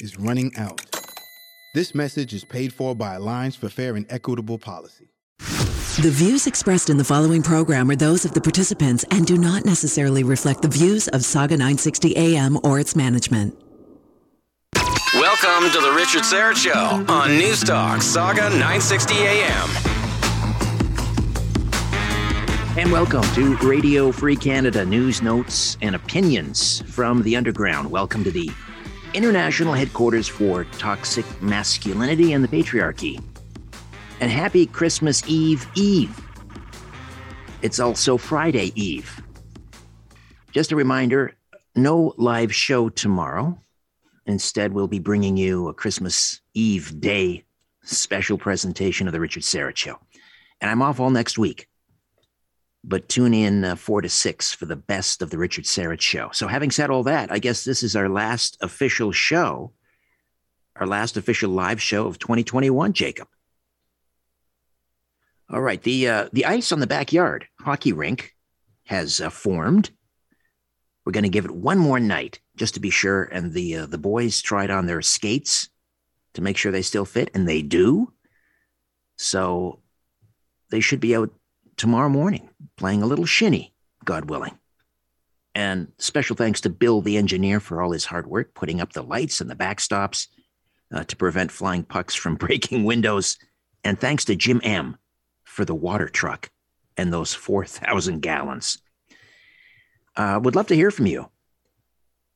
is running out. This message is paid for by Alliance for Fair and Equitable Policy. The views expressed in the following program are those of the participants and do not necessarily reflect the views of Sauga 960 AM or its management. Welcome to the Richard Syrett Show on News Talk Sauga 960 AM. And welcome to Radio Free Canada news, notes, and opinions from the underground. Welcome to the international headquarters for toxic masculinity and the patriarchy and happy Christmas Eve Eve. It's also Friday Eve. Just a reminder no live show tomorrow. Instead, we'll be bringing you a Christmas Eve day special presentation of the Richard Syrett Show. And I'm off all next week. But tune in uh, four to six for the best of the Richard Syrett Show. So, having said all that, I guess this is our last official show, our last official live show of 2021, Jacob. All right, the uh, the ice on the backyard hockey rink has uh, formed. We're going to give it one more night just to be sure, and the uh, the boys tried on their skates to make sure they still fit, and they do. So they should be out tomorrow morning playing a little shinny, God willing. And special thanks to Bill, the engineer, for all his hard work putting up the lights and the backstops uh, to prevent flying pucks from breaking windows. And thanks to Jim M for the water truck and those 4,000 gallons. Uh, would love to hear from you.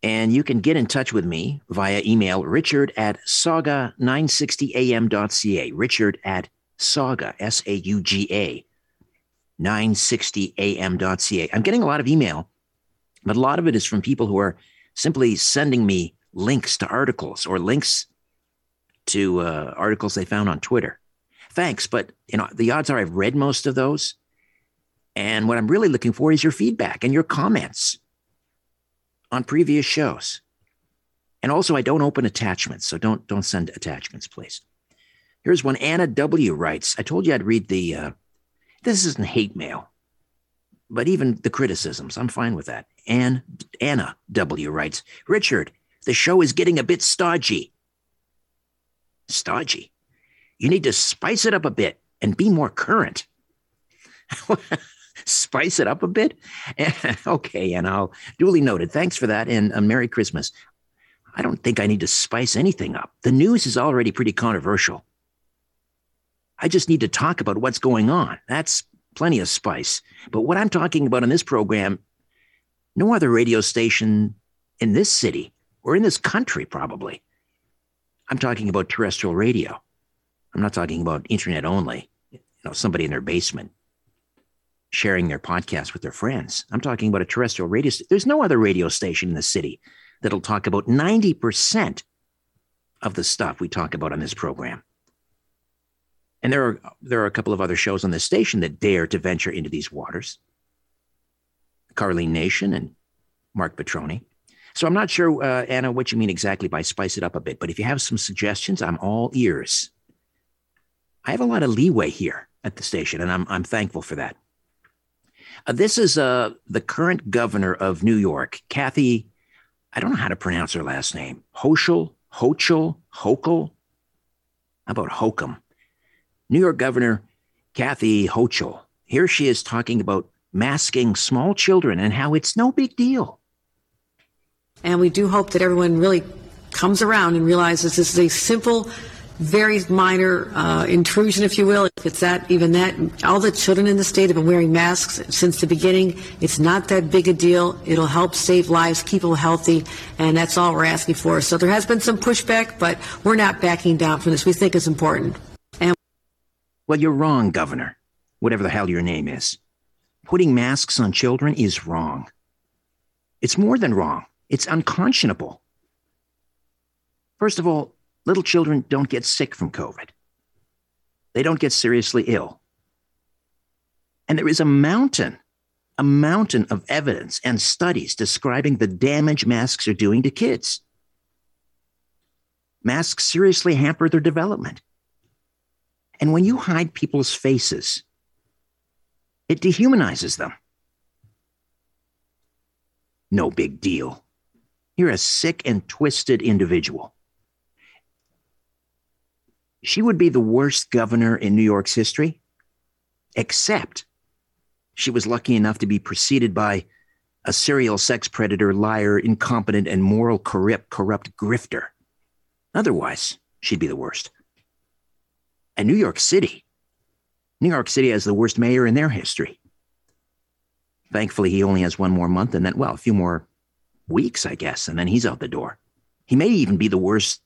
And you can get in touch with me via email, richard at sauga960am.ca. Richard at sauga, S A U G A, 960am.ca. I'm getting a lot of email, but a lot of it is from people who are simply sending me links to articles or links to uh, articles they found on Twitter thanks, but you know, the odds are I've read most of those. And what I'm really looking for is your feedback and your comments on previous shows. And also, I don't open attachments, so don't don't send attachments, please. Here's one. Anna W. writes. I told you I'd read the. Uh, this isn't hate mail, but even the criticisms, I'm fine with that. And Anna W. writes. Richard, the show is getting a bit stodgy. Stodgy you need to spice it up a bit and be more current. spice it up a bit? okay, and I'll duly noted. Thanks for that, and a Merry Christmas. I don't think I need to spice anything up. The news is already pretty controversial. I just need to talk about what's going on. That's plenty of spice. But what I'm talking about in this program, no other radio station in this city or in this country, probably. I'm talking about terrestrial radio. I'm not talking about internet only, you know, somebody in their basement sharing their podcast with their friends. I'm talking about a terrestrial radio. St- There's no other radio station in the city that'll talk about 90% of the stuff we talk about on this program. And there are there are a couple of other shows on this station that dare to venture into these waters. Carlene Nation and Mark Petroni. So I'm not sure, uh, Anna, what you mean exactly by spice it up a bit. But if you have some suggestions, I'm all ears. I have a lot of leeway here. at the station, and I'm, I'm thankful for that. Uh, this is uh, the current governor of New York, Kathy. I don't know how to pronounce her last name. Hochul, Hochul, Hochul. How about Hokum? New York Governor Kathy Hochul. Here she is talking about masking small children and how it's no big deal. And we do hope that everyone really comes around and realizes this is a simple very minor uh, intrusion, if you will. If it's that, even that, all the children in the state have been wearing masks since the beginning. It's not that big a deal. It'll help save lives, keep people healthy, and that's all we're asking for. So there has been some pushback, but we're not backing down from this. We think it's important. Well, you're wrong, Governor. Whatever the hell your name is. Putting masks on children is wrong. It's more than wrong. It's unconscionable. First of all, Little children don't get sick from COVID. They don't get seriously ill. And there is a mountain, a mountain of evidence and studies describing the damage masks are doing to kids. Masks seriously hamper their development. And when you hide people's faces, it dehumanizes them. No big deal. You're a sick and twisted individual she would be the worst governor in New York's history, except she was lucky enough to be preceded by a serial sex predator, liar, incompetent, and moral corrupt, corrupt grifter. Otherwise, she'd be the worst. And New York City, New York City has the worst mayor in their history. Thankfully, he only has one more month and then, well, a few more weeks, I guess, and then he's out the door. He may even be the worst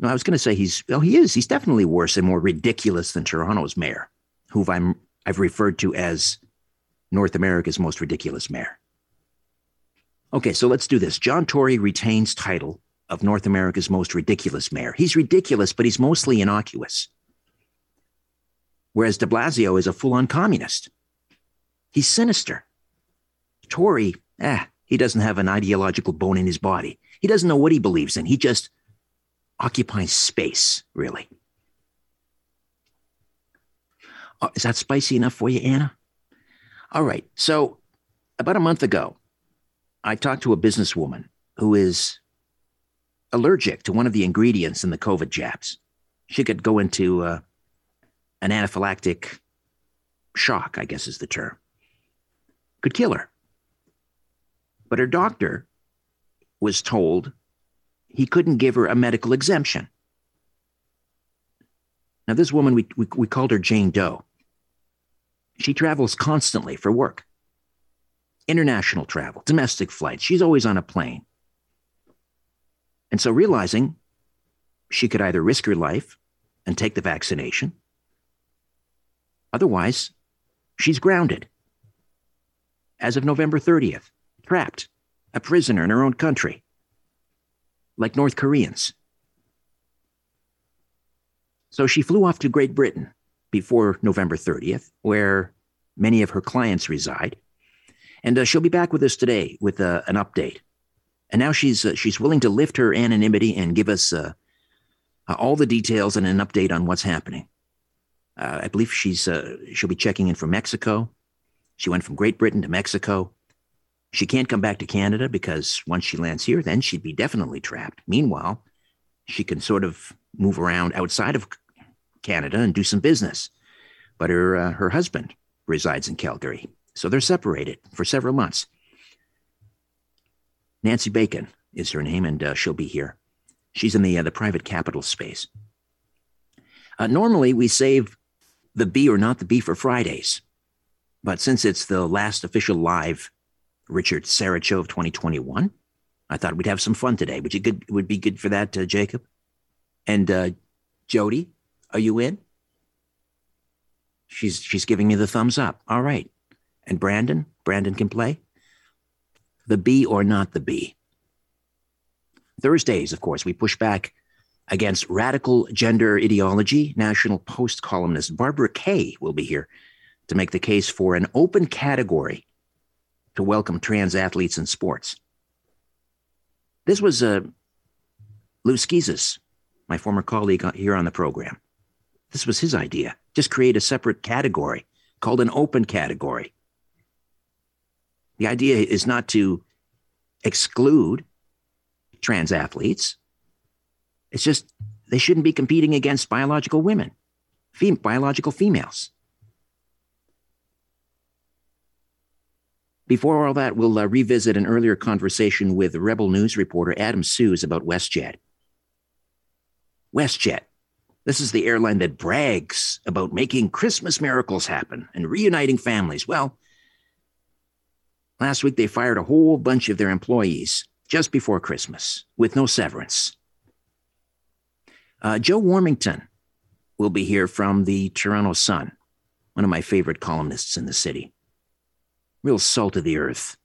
no, I was going to say he's, oh, he is. He's definitely worse and more ridiculous than Toronto's mayor, who I'm, I've referred to as North America's most ridiculous mayor. Okay, so let's do this. John Tory retains title of North America's most ridiculous mayor. He's ridiculous, but he's mostly innocuous. Whereas de Blasio is a full on communist. He's sinister. Tory, eh, he doesn't have an ideological bone in his body. He doesn't know what he believes in. He just occupies space, really. Uh, is that spicy enough for you, Anna? All right. So, about a month ago, I talked to a businesswoman who is allergic to one of the ingredients in the COVID jabs. She could go into uh, an anaphylactic shock, I guess is the term. Could kill her. But her doctor was told he couldn't give her a medical exemption. Now, this woman, we, we, we called her Jane Doe. She travels constantly for work, international travel, domestic flights. She's always on a plane. And so, realizing she could either risk her life and take the vaccination, otherwise, she's grounded. As of November 30th, trapped, a prisoner in her own country like North Koreans. So she flew off to Great Britain before November 30th, where many of her clients reside. And uh, she'll be back with us today with uh, an update. And now she's uh, she's willing to lift her anonymity and give us uh, uh, all the details and an update on what's happening. Uh, I believe she's she'll be checking in from Mexico. She went from Great Britain to Mexico. She can't come back to Canada because once she lands here, then she'd be definitely trapped. Meanwhile, she can sort of move around outside of Canada and do some business. But her uh, her husband resides in Calgary, so they're separated for several months. Nancy Bacon is her name, and uh, she'll be here. She's in the uh, the private capital space. Uh, normally, we save the B or not the B for Fridays, but since it's the last official live Richard Syrett Show of 2021. I thought we'd have some fun today. Would you good? Would be good for that, uh, Jacob? And uh, Jody, are you in? She's she's giving me the thumbs up. All right. And Brandon, Brandon can play. The B or not the B. Thursdays, of course, we push back against radical gender ideology. National Post columnist Barbara Kay will be here to make the case for an open category to welcome trans athletes in sports. This was uh, Lou Schizas, my former colleague here on the program. This was his idea. Just create a separate category called an open category. The idea is not to exclude trans athletes. It's just they shouldn't be competing against biological women, fem- biological females. Before all that, we'll uh, revisit an earlier conversation with Rebel News reporter Adam Soos about WestJet. WestJet. This is the airline that brags about making Christmas miracles happen and reuniting families. Well, last week they fired a whole bunch of their employees just before Christmas with no severance. Uh, Joe Warmington will be here from the Toronto Sun, one of my favorite columnists in the city real salt of the earth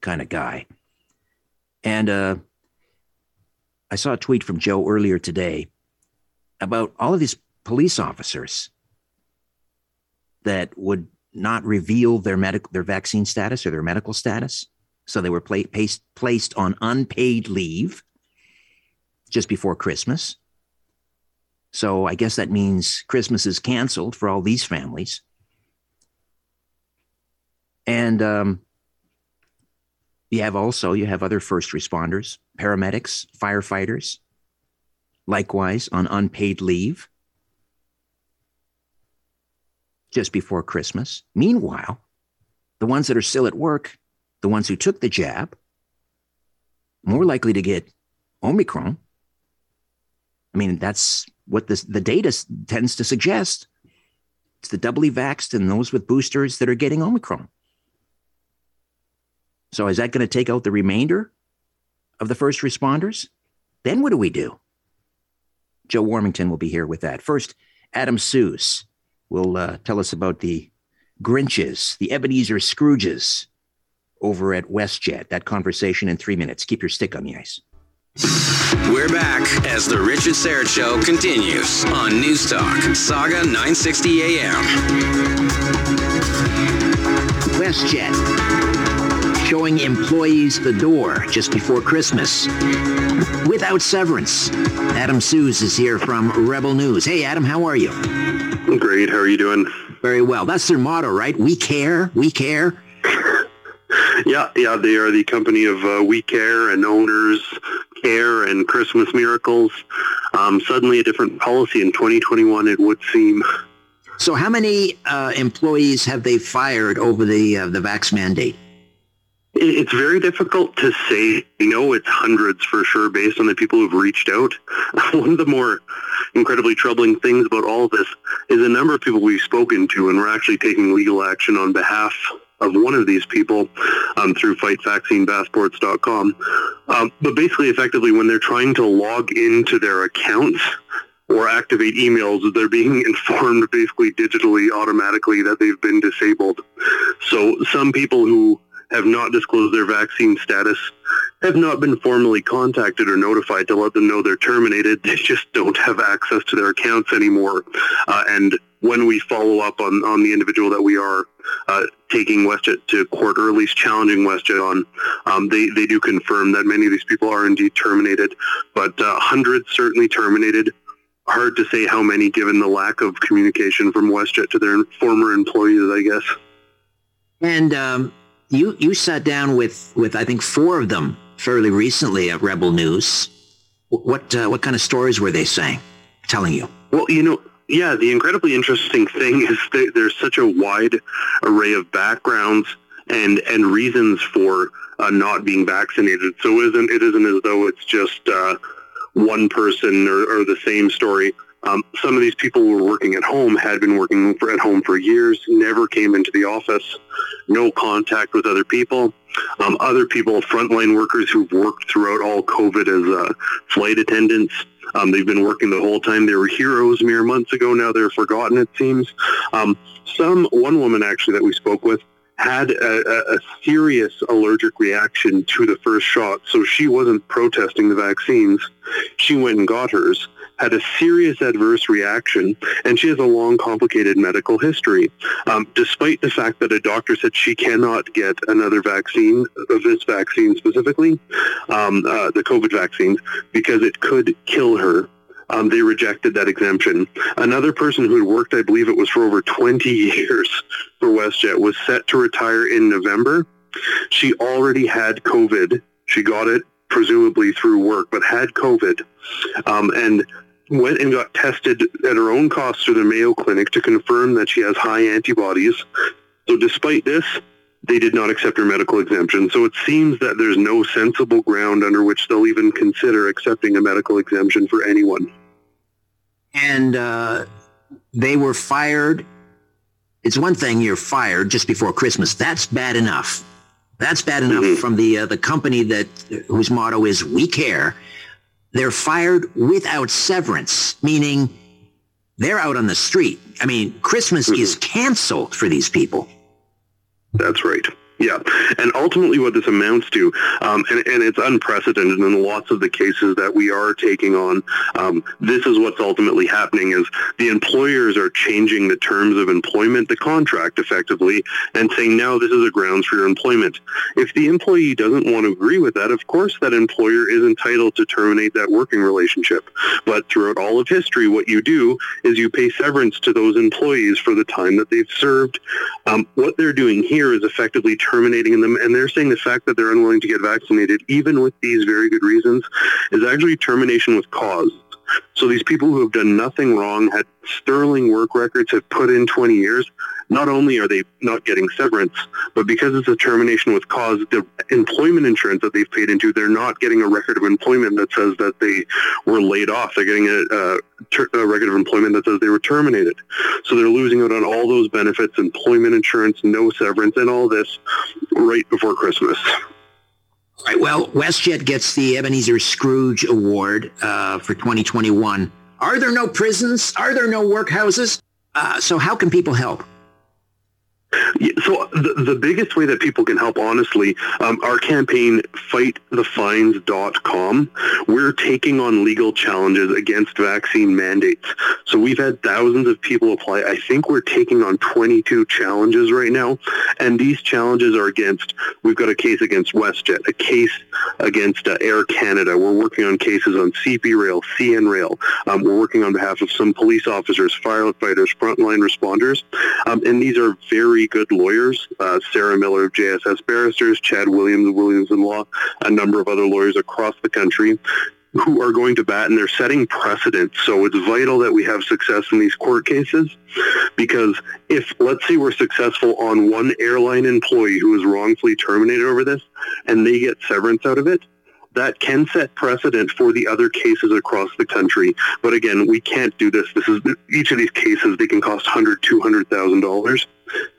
kind of guy. And uh, I saw a tweet from Joe earlier today about all of these police officers that would not reveal their medical their vaccine status or their medical status, so they were pla- placed placed on unpaid leave just before Christmas. So I guess that means Christmas is canceled for all these families. And um, you have also you have other first responders, paramedics, firefighters, likewise on unpaid leave just before Christmas. Meanwhile, the ones that are still at work, the ones who took the jab, more likely to get Omicron. I mean, that's what this, the data tends to suggest. It's the doubly vaxxed and those with boosters that are getting Omicron. So is that going to take out the remainder of the first responders? Then what do we do? Joe Warmington will be here with that. First, Adam Soos will uh, tell us about the Grinches, the Ebenezer Scrooges over at WestJet. That conversation in three minutes. Keep your stick on the ice. We're back as the Richard Syrett Show continues on Newstalk, Sauga 960 AM. WestJet showing employees the door just before Christmas without severance. Adam Soos is here from Rebel News. Hey, Adam, how are you? Great. How are you doing? Very well. That's their motto, right? We care. We care. yeah, yeah. They are the company of uh, We Care and owners care and Christmas miracles. Um, suddenly, a different policy in 2021. It would seem. So, how many uh, employees have they fired over the uh, the vax mandate? It's very difficult to say. You know, it's hundreds for sure based on the people who've reached out. One of the more incredibly troubling things about all this is the number of people we've spoken to, and we're actually taking legal action on behalf of one of these people um, through fightvaccinepassports.com. Um, but basically, effectively, when they're trying to log into their accounts, or activate emails, they're being informed basically digitally automatically that they've been disabled. So some people who have not disclosed their vaccine status, have not been formally contacted or notified to let them know they're terminated. They just don't have access to their accounts anymore. Uh, and when we follow up on, on the individual that we are uh, taking WestJet to court or at least challenging WestJet on, um, they, they do confirm that many of these people are indeed terminated, but uh, hundreds certainly terminated. Hard to say how many given the lack of communication from WestJet to their former employees, I guess. And um, you you sat down with with I think four of them fairly recently at Rebel News. What uh, what kind of stories were they saying, telling you? Well, you know, yeah, the incredibly interesting thing is there's such a wide array of backgrounds and and reasons for uh, not being vaccinated. So it isn't it isn't as though it's just uh, one person or, or the same story. Um, some of these people were working at home had been working for, at home for years, never came into the office, no contact with other people. Um, other people, frontline workers who've worked throughout all COVID as uh, flight attendants. Um, they've been working the whole time. They were heroes mere months ago. Now they're forgotten, it seems. Um, some, one woman actually that we spoke with had a, a, serious allergic reaction to the first shot. So she wasn't protesting the vaccines. She went and got hers had a serious adverse reaction, and she has a long, complicated medical history. Um, despite the fact that a doctor said she cannot get another vaccine, of this vaccine specifically, um, uh, the COVID vaccines, because it could kill her. um, they rejected that exemption. Another person who had worked, I believe it was for over 20 years for WestJet, was set to retire in November. She already had COVID. She got it presumably through work, but had COVID. Um, and went and got tested at her own cost through the Mayo Clinic to confirm that she has high antibodies. So despite this, they did not accept her medical exemption. So it seems that there's no sensible ground under which they'll even consider accepting a medical exemption for anyone. And uh, they were fired. It's one thing you're fired just before Christmas. That's bad enough. That's bad enough mm-hmm. from the uh, the company that whose motto is "We care." They're fired without severance, meaning they're out on the street. I mean, Christmas mm-hmm. is canceled for these people. That's right. Yeah, and ultimately what this amounts to, um, and, and, it's unprecedented in lots of the cases that we are taking on, um, this is what's ultimately happening is the employers are changing the terms of employment, the contract effectively, and saying now this is a grounds for your employment. If the employee doesn't want to agree with that, of course that employer is entitled to terminate that working relationship. But throughout all of history, what you do is you pay severance to those employees for the time that they've served. Um, what they're doing here is effectively them. And they're saying the fact that they're unwilling to get vaccinated, even with these very good reasons, is actually termination with cause. So these people who have done nothing wrong, had sterling work records, have put in 20 years, not only are they not getting severance, but because it's a termination with cause, the employment insurance that they've paid into, they're not getting a record of employment that says that they were laid off. They're getting a, a, ter- a record of employment that says they were terminated. So they're losing out on all those benefits, employment insurance, no severance, and all this right before Christmas. All right. Well, WestJet gets the Ebenezer Scrooge Award uh, for 2021. Are there no prisons? Are there no workhouses? Uh, so how can people help? So the, the biggest way that people can help, honestly, um, our campaign, fightthefines.com, we're taking on legal challenges against vaccine mandates. So we've had thousands of people apply. I think we're taking on 22 challenges right now. And these challenges are against, we've got a case against WestJet, a case against uh, Air Canada. We're working on cases on CP Rail, CN Rail. Um, we're working on behalf of some police officers, firefighters, frontline responders. Um, and these are very good lawyers, uh, Sarah Miller of JSS Barristers, Chad Williams of Williams and Law, a number of other lawyers across the country who are going to bat and they're setting precedent. So it's vital that we have success in these court cases because if, let's say we're successful on one airline employee who is wrongfully terminated over this and they get severance out of it, that can set precedent for the other cases across the country. But again, we can't do this. This is each of these cases. They can cost hundred, two hundred thousand dollars.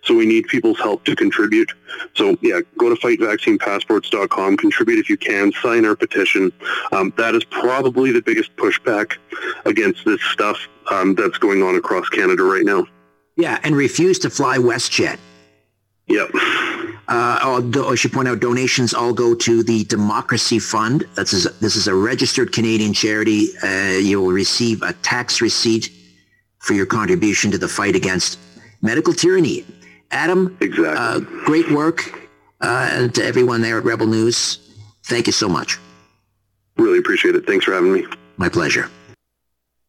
So we need people's help to contribute. So yeah, go to fightvaccinepassports.com, contribute if you can, sign our petition. Um, that is probably the biggest pushback against this stuff um, that's going on across Canada right now. Yeah, and refuse to fly WestJet. Yep. Uh, I should point out donations all go to the Democracy Fund. That's a, this is a registered Canadian charity. Uh, you will receive a tax receipt for your contribution to the fight against medical tyranny. Adam, exactly. Uh, great work. Uh, and to everyone there at Rebel News, thank you so much. Really appreciate it. Thanks for having me. My pleasure.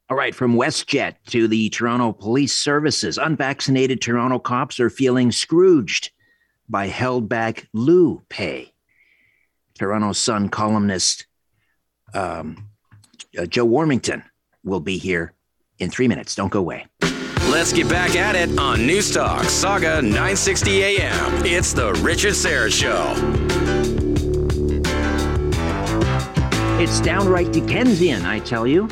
All right, from WestJet to the Toronto Police Services, unvaccinated Toronto cops are feeling scrooged by held back lieu pay. Toronto Sun columnist um, uh, Joe Warmington will be here in three minutes. Don't go away. Let's get back at it on Newstalk Sauga 960 AM. It's the Richard Syrett Show. It's downright Dickensian, I tell you.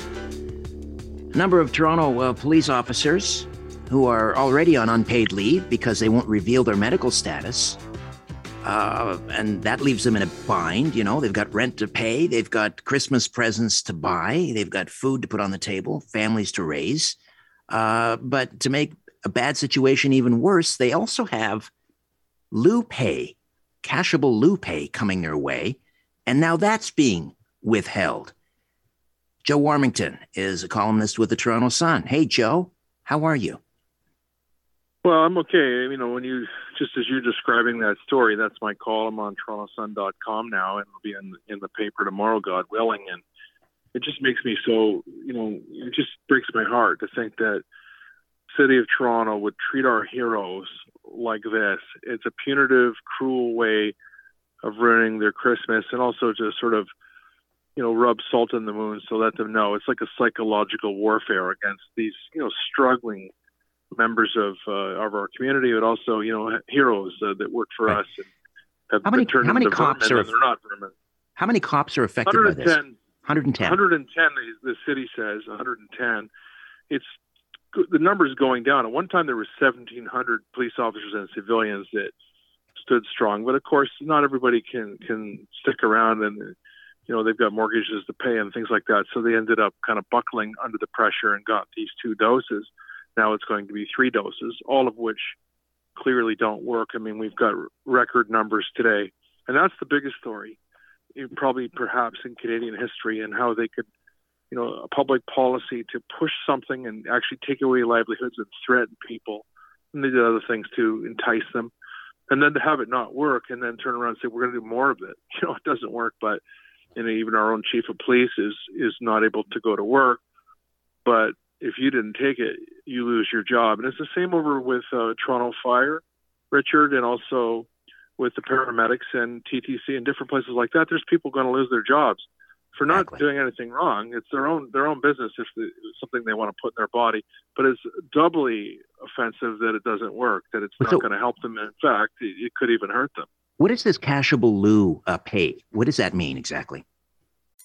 A number of Toronto uh, police officers who are already on unpaid leave because they won't reveal their medical status. Uh, and that leaves them in a bind. You know, they've got rent to pay, they've got Christmas presents to buy, they've got food to put on the table, families to raise. Uh, but to make a bad situation even worse, they also have lieu pay, cashable lieu pay coming their way. And now that's being withheld. Joe Warmington is a columnist with the Toronto Sun. Hey, Joe, how are you? Well, I'm okay. You know, when you just as you're describing that story, that's my column on TorontoSun.com now, and it'll be in in the paper tomorrow, God willing. And it just makes me so, you know, it just breaks my heart to think that city of Toronto would treat our heroes like this. It's a punitive, cruel way of ruining their Christmas, and also to sort of, you know, rub salt in the wound to let them know it's like a psychological warfare against these, you know, struggling members of uh, of our community, but also, you know, heroes uh, that work for right. us and have how many, turned how many into cops vermin, are they're not vermin. How many cops are affected by this? 110. 110. The, the city says 110. It's the numbers going down. At one time, there was 1,700 police officers and civilians that stood strong. But of course, not everybody can can stick around, and you know they've got mortgages to pay and things like that. So they ended up kind of buckling under the pressure and got these two doses. Now it's going to be three doses, all of which clearly don't work. I mean, we've got record numbers today, and that's the biggest story, probably perhaps in Canadian history, and how they could you know, a public policy to push something and actually take away livelihoods and threaten people. And they did other things to entice them. And then to have it not work and then turn around and say, we're going to do more of it. You know, it doesn't work. But you know, even our own chief of police is, is not able to go to work. But if you didn't take it, you lose your job. And it's the same over with uh, Toronto Fire, Richard, and also with the paramedics and TTC and different places like that. There's people going to lose their jobs for not exactly. doing anything wrong. It's their own their own business if it's something they want to put in their body. But it's doubly offensive that it doesn't work. That it's not so, going to help them. In fact, it, it, could even hurt them. What is this cashable lieu uh, pay? What does that mean exactly?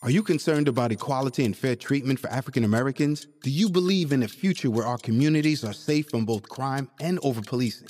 Are you concerned about equality and fair treatment for African Americans? Do you believe in a future where our communities are safe from both crime and over policing?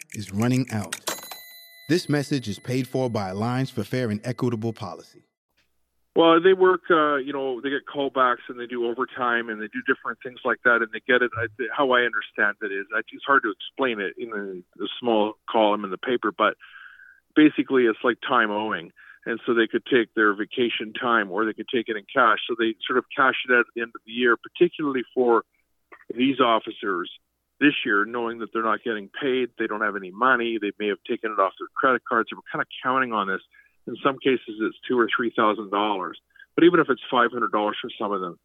is running out. This message is paid for by Alliance for Fair and Equitable Policy. Well, they work, uh, you know, they get callbacks and they do overtime and they do different things like that, and they get it. I, how I understand it is, it's hard to explain it in a, a small column in the paper, but basically it's like time owing. And so they could take their vacation time or they could take it in cash. So they sort of cash it out at the end of the year, particularly for these officers this year, knowing that they're not getting paid, they don't have any money, they may have taken it off their credit cards. They were kind of counting on this. In some cases, it's two or three thousand dollars. But even if it's five hundred dollars for some of them,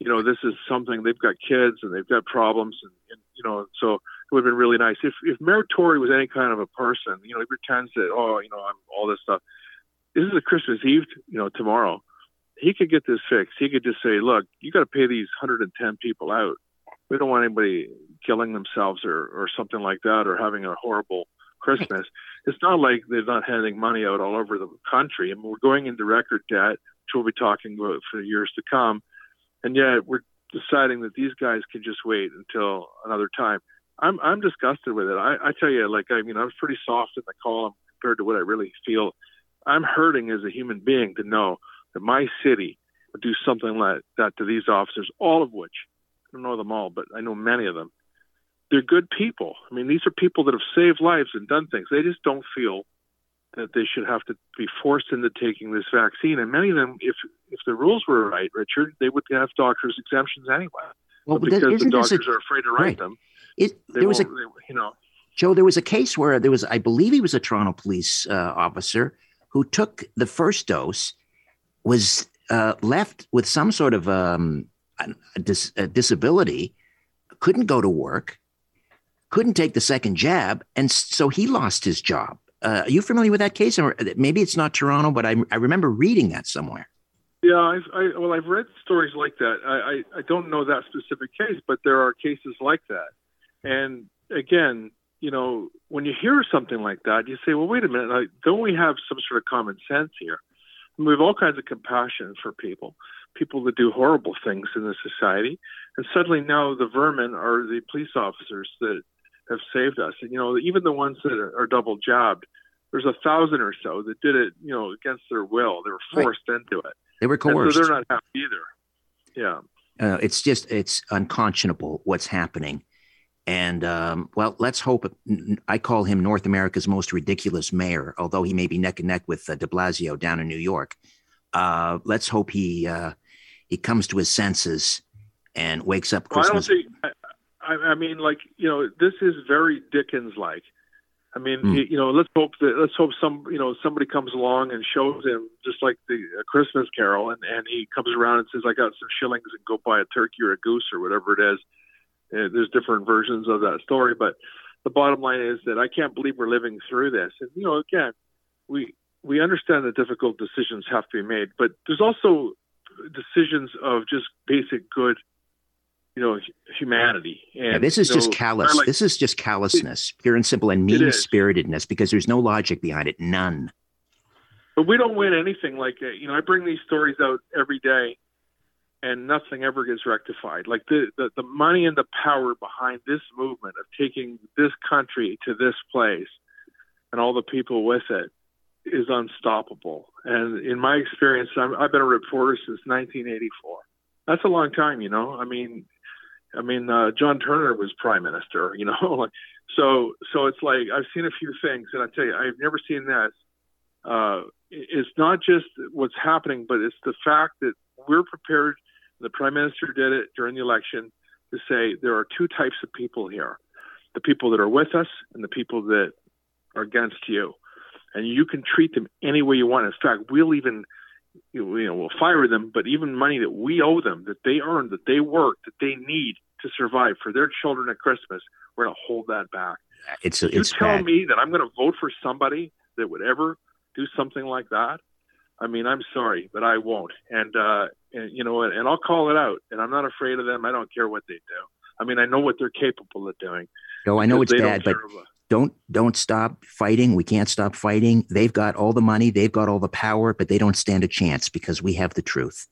you know, this is something they've got kids and they've got problems, and, and you know, so it would have been really nice if if Mayor Tory was any kind of a person. You know, he pretends that oh, you know, I'm all this stuff. This is a Christmas Eve, you know, tomorrow. He could get this fixed. He could just say, look, you got to pay these 110 people out. We don't want anybody killing themselves or, or something like that or having a horrible Christmas. It's not like they're not handing money out all over the country. I mean, we're going into record debt, which we'll be talking about for years to come. And yet we're deciding that these guys can just wait until another time. I'm I'm disgusted with it. I, I tell you, like I mean, I was pretty soft in the column compared to what I really feel. I'm hurting as a human being to know that my city would do something like that to these officers, all of which don't know them all, but I know many of them they're good people. I mean, these are people that have saved lives and done things. They just don't feel that they should have to be forced into taking this vaccine. And many of them, if if the rules were right, Richard, they would have doctors' exemptions anyway. Well, but because the doctors a, are afraid to write right. them, it, there was a, they, you know, Joe. There was a case where there was, I believe, he was a Toronto police uh, officer who took the first dose, was uh, left with some sort of um, a, dis, a disability, couldn't go to work, couldn't take the second jab, and so he lost his job. Uh, are you familiar with that case? Maybe it's not Toronto, but I, I remember reading that somewhere. Yeah, I've, I, well, I've read stories like that. I, I, I don't know that specific case, but there are cases like that. And again, you know, when you hear something like that, you say, well, wait a minute, don't we have some sort of common sense here? And we have all kinds of compassion for people, people that do horrible things in the society. And suddenly now the vermin are the police officers that have saved us. And, you know, even the ones that are, are double jabbed, there's a thousand or so that did it, you know, against their will. They were forced right. into it. They were coerced. And so they're not happy either. Yeah. Uh, it's just, it's unconscionable what's happening. And um, well, let's hope. I call him North America's most ridiculous mayor, although he may be neck and neck with uh, De Blasio down in New York. Uh, let's hope he uh, he comes to his senses and wakes up Christmas. Well, I don't think. I, I, mean, like you know, this is very Dickens-like. I mean, mm. you know, let's hope that let's hope some you know somebody comes along and shows him just like the Christmas Carol, and and he comes around and says, "I got some shillings and go buy a turkey or a goose or whatever it is." Uh, there's different versions of that story, but the bottom line is that I can't believe we're living through this. And you know, again, we we understand that difficult decisions have to be made, but there's also decisions of just basic good, you know, humanity. And yeah, this is just callous. Like, this is just callousness, it, pure and simple, and mean spiritedness because there's no logic behind it, none. But we don't win anything like it. You know, I bring these stories out every day and nothing ever gets rectified. Like the, the, the money and the power behind this movement of taking this country to this place and all the people with it is unstoppable. And in my experience, i have been a reporter since 1984. That's a long time, you know. I mean, I mean, uh, John Turner was prime minister, you know. so, so it's like I've seen a few things, and I tell you, I've never seen this. Uh, it's not just what's happening, but it's the fact that we're prepared the prime minister did it during the election to say there are two types of people here the people that are with us and the people that are against you. And you can treat them any way you want. In fact, we'll even, you know, we'll fire them, but even money that we owe them, that they earned, that they work, that they need to survive for their children at Christmas, we're going to hold that back. It's, it's you tell bad. me that I'm going to vote for somebody that would ever do something like that. I mean, I'm sorry, but I won't. And, uh, and you know, and, and I'll call it out. And I'm not afraid of them. I don't care what they do. I mean, I know what they're capable of doing. No, I know it's bad, but don't don't stop fighting. We can't stop fighting. They've got all the money, they've got all the power, but they don't stand a chance because we have the truth.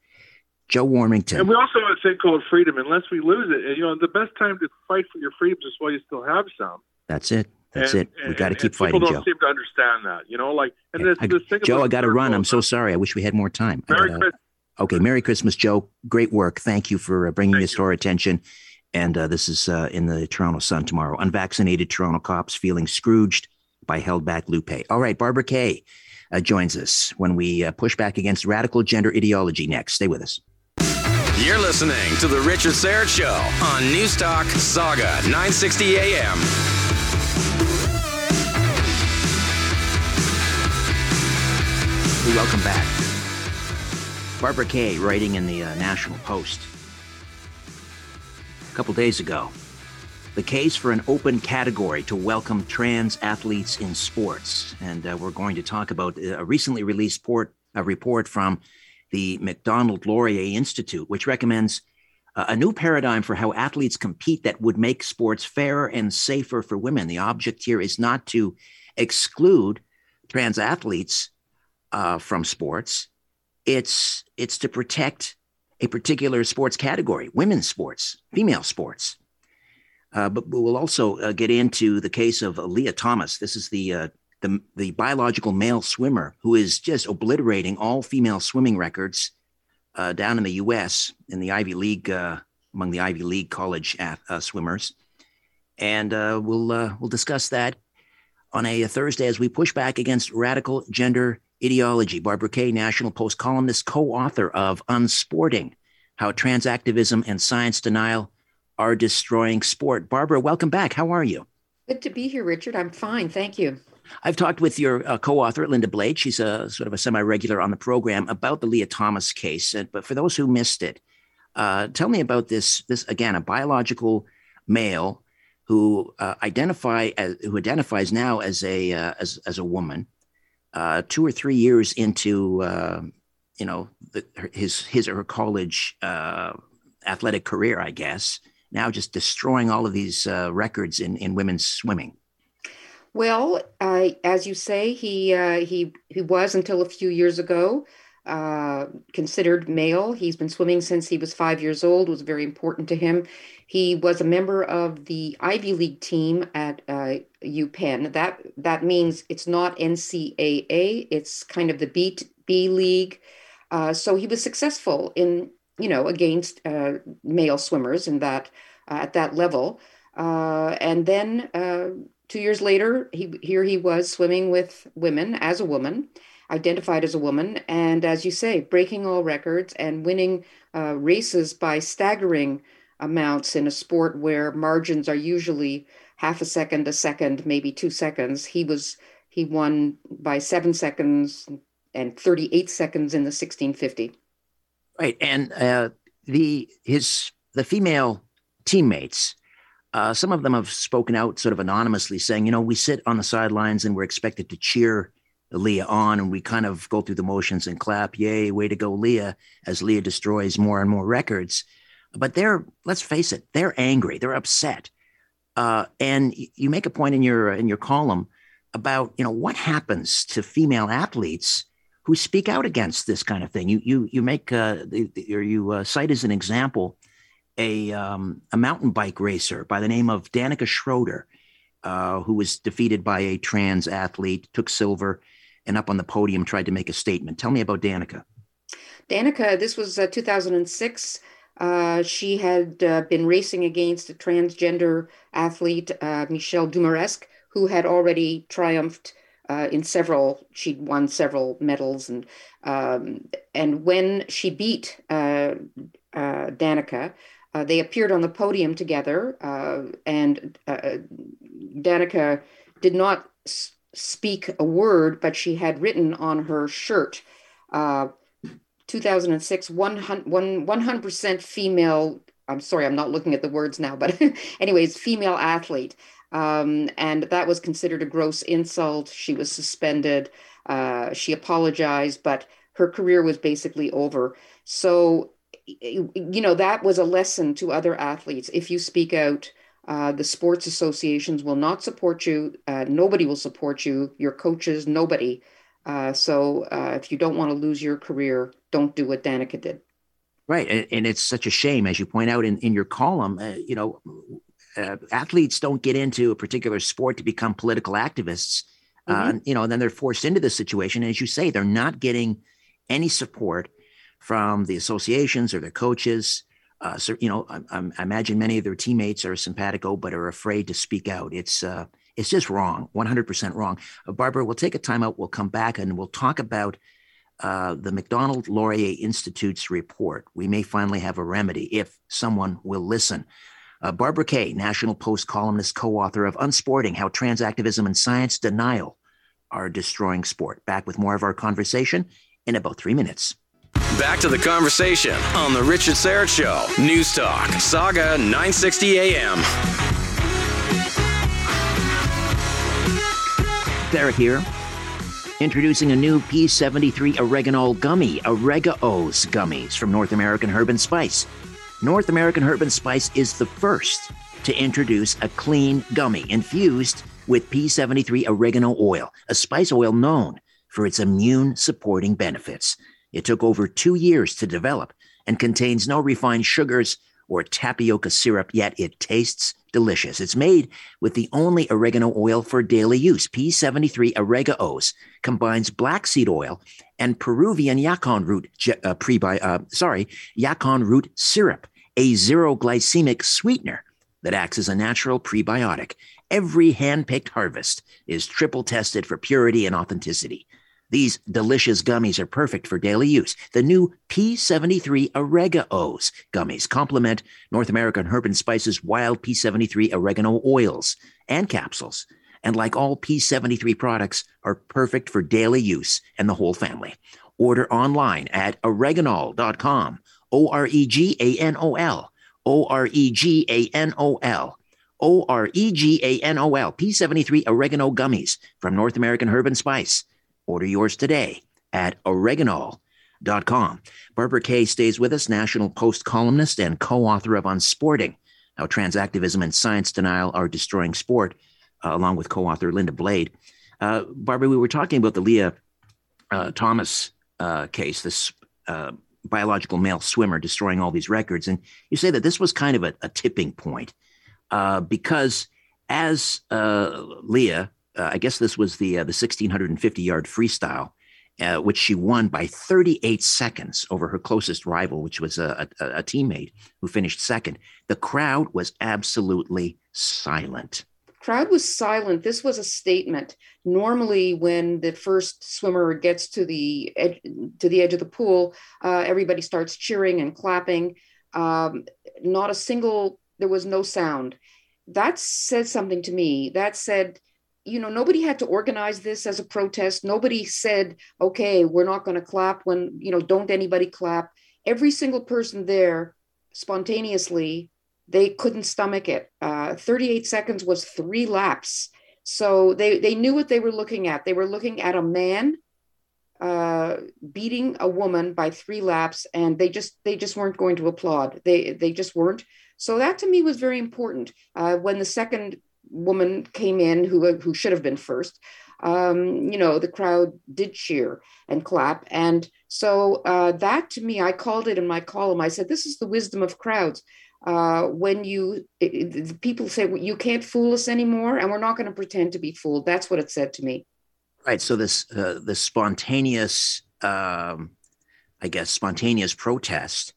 Joe Warmington. And we also have a thing called freedom. Unless we lose it, and, you know, the best time to fight for your freedoms is while you still have some. That's it. That's and, it. We got to keep fighting, Joe. People don't seem to understand that. You know, like and yeah, this, this Joe, I got to run. I'm so sorry. I wish we had more time. Merry gotta, Christmas. Okay, Merry Christmas, Joe. Great work. Thank you for uh, bringing Thank this you. to our attention. And uh, this is uh, in the Toronto Sun tomorrow. Unvaccinated Toronto cops feeling scrooged by held back lieu pay. All right, Barbara Kay uh, joins us when we uh, push back against radical gender ideology next. Stay with us. You're listening to The Richard Syrett Show on Newstalk Sauga 960 AM. Welcome back. Barbara Kay writing in the uh, National Post a couple days ago. The case for an open category to welcome trans athletes in sports. And uh, we're going to talk about a recently released port, a report from the Macdonald-Laurier Institute, which recommends uh, a new paradigm for how athletes compete that would make sports fairer and safer for women. The object here is not to exclude trans athletes uh, from sports. It's it's to protect a particular sports category, women's sports, female sports. Uh, but we'll also uh, get into the case of Lia Thomas. This is the, uh, the the biological male swimmer who is just obliterating all female swimming records uh, down in the U.S. in the Ivy League uh, among the Ivy League college uh, swimmers, and we'll we'll discuss that on a Thursday as we push back against radical gender ideology. Barbara Kay, National Post columnist, co author of Unsporting How Trans Activism and Science Denial Are Destroying Sport. Barbara, welcome back. How are you? Good to be here, Richard. I'm fine. Thank you. I've talked with your uh, co-author, Linda Blade. She's a sort of a semi-regular on the program about the Lia Thomas case. But for those who missed it, uh, tell me about this. This again, a biological male who uh, identify as, who identifies now as a uh, as as a woman, uh, two or three years into uh, you know the, his his or her college uh, athletic career, I guess. Now just destroying all of these uh, records in in women's swimming. Well, as you say, he uh, he he was until a few years ago uh, considered male. He's been swimming since he was five years old, was very important to him. He was a member of the Ivy League team at uh, UPenn. That that means it's not NCAA; it's kind of the B B League. Uh, so he was successful in you know against uh, male swimmers in that uh, at that level. Uh, and then uh, two years later, he here he was swimming with women as a woman identified as a woman, and as you say, breaking all records and winning uh, races by staggering amounts in a sport where margins are usually half a second, a second, maybe two seconds. He was he won by seven seconds and 38 seconds in the 1650. Right, and uh, the his the female teammates. Uh, some of them have spoken out sort of anonymously saying, you know, we sit on the sidelines and we're expected to cheer Lia on and we kind of go through the motions and clap, yay, way to go, Lia, as Lia destroys more and more records. But they're, let's face it, they're angry, they're upset. Uh, and you make a point in your in your column about you know what happens to female athletes who speak out against this kind of thing. You you you make uh, or you uh, cite as an example a um, a mountain bike racer by the name of Danika Schroeter, uh, who was defeated by a trans athlete, took silver, and up on the podium tried to make a statement. Tell me about Danika. Danika, this was uh, 2006. Uh, she had uh, been racing against a transgender athlete, uh, Michelle Dumaresq, who had already triumphed uh, in several. She'd won several medals, and um, and when she beat uh, Danika, they appeared on the podium together, and Danika did not speak a word, but she had written on her shirt, uh, 2006, 100, 100% female. I'm sorry, I'm not looking at the words now, but anyways, female athlete. Um, and that was considered a gross insult. She was suspended. Uh, she apologized, but her career was basically over. So, you know, that was a lesson to other athletes. If you speak out, uh, the sports associations will not support you. Uh, nobody will support you. Your coaches, nobody. Uh, so uh, if you don't want to lose your career, don't do what Danika did. Right, and, and it's such a shame, as you point out in in your column. Uh, you know, uh, athletes don't get into a particular sport to become political activists. Mm-hmm. you know, and then they're forced into this situation. And as you say, they're not getting any support from the associations or their coaches. Uh, so you know, I, I, imagine many of their teammates are simpatico, but are afraid to speak out. It's uh, it's just wrong, 100% wrong. Uh, Barbara, we'll take a timeout. We'll come back and we'll talk about uh, the Macdonald Laurier Institute's report. We may finally have a remedy if someone will listen. Uh, Barbara Kay, National Post columnist, co-author of Unsporting: How Trans Activism and Science Denial Are Destroying Sport. Back with more of our conversation in about three minutes. Back to the conversation on The Richard Syrett Show. News Talk, Sauga 960 AM. Derek here. Introducing a new P73 Oregano Gummy, Oregaos Gummies from North American Herb and Spice. North American Herb and Spice is the first to introduce a clean gummy infused with P73 oregano oil, a spice oil known for its immune supporting benefits. It took over two years to develop and contains no refined sugars or tapioca syrup, yet it tastes delicious. It's made with the only oregano oil for daily use. P73 Oregaos combines black seed oil and Peruvian yacon root uh, prebi- uh, sorry, yacon root syrup, a zero glycemic sweetener that acts as a natural prebiotic. Every hand-picked harvest is triple tested for purity and authenticity. These delicious gummies are perfect for daily use. The new P73 Oregaos gummies complement North American Herb and Spices wild P73 oregano oils and capsules. And like all P73 products, are perfect for daily use and the whole family. Order online at oreganol.com. O R E G A N O L. O R E G A N O L. O R E G A N O L. P73 oregano gummies from North American Herb and Spice. Order yours today at oregano.com. Barbara Kay stays with us, National Post columnist and co author of Unsporting How Transactivism and Science Denial Are Destroying Sport, uh, along with co author Linda Blade. Uh, Barbara, we were talking about the Lia uh, Thomas uh, case, this uh, biological male swimmer destroying all these records. And you say that this was kind of a, a tipping point uh, because as Lia, uh, I guess this was the uh, the 1650 yard freestyle, uh, which she won by 38 seconds over her closest rival, which was a, a, a teammate who finished second. The crowd was absolutely silent crowd was silent. This was a statement. Normally, when the first swimmer gets to the edge, to the edge of the pool, uh, everybody starts cheering and clapping. Um, not a single. There was no sound. That said something to me. That said, you know, nobody had to organize this as a protest. Nobody said, "Okay, we're not going to clap when you know, don't anybody clap." Every single person there spontaneously they couldn't stomach it. Uh, 38 seconds was three laps. So they, they knew what they were looking at. They were looking at a man uh, beating a woman by three laps, and they just they just weren't going to applaud. They they just weren't. So that to me was very important. Uh, when the second woman came in, who who should have been first, um, you know, the crowd did cheer and clap, and so uh, that to me, I called it in my column. I said, "This is the wisdom of crowds." uh, when you it, people say well, you can't fool us anymore and we're not going to pretend to be fooled that's what it said to me right so this uh, spontaneous um, i guess spontaneous protest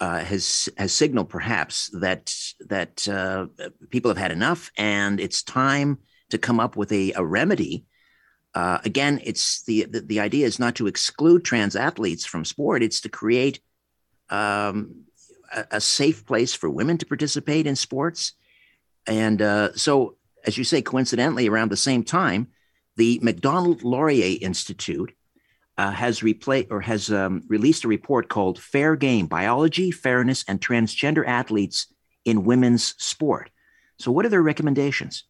uh, has has signaled perhaps that that uh, people have had enough and it's time to come up with a, a remedy uh, again it's the, the, the idea is not to exclude trans athletes from sport it's to create um, a, a safe place for women to participate in sports. And uh, so, as you say, coincidentally, around the same time, the Macdonald Laurier Institute uh, has replay or has um, released a report called "Fair Game: Biology, Fairness, and Transgender Athletes in Women's Sport." So, what are their recommendations?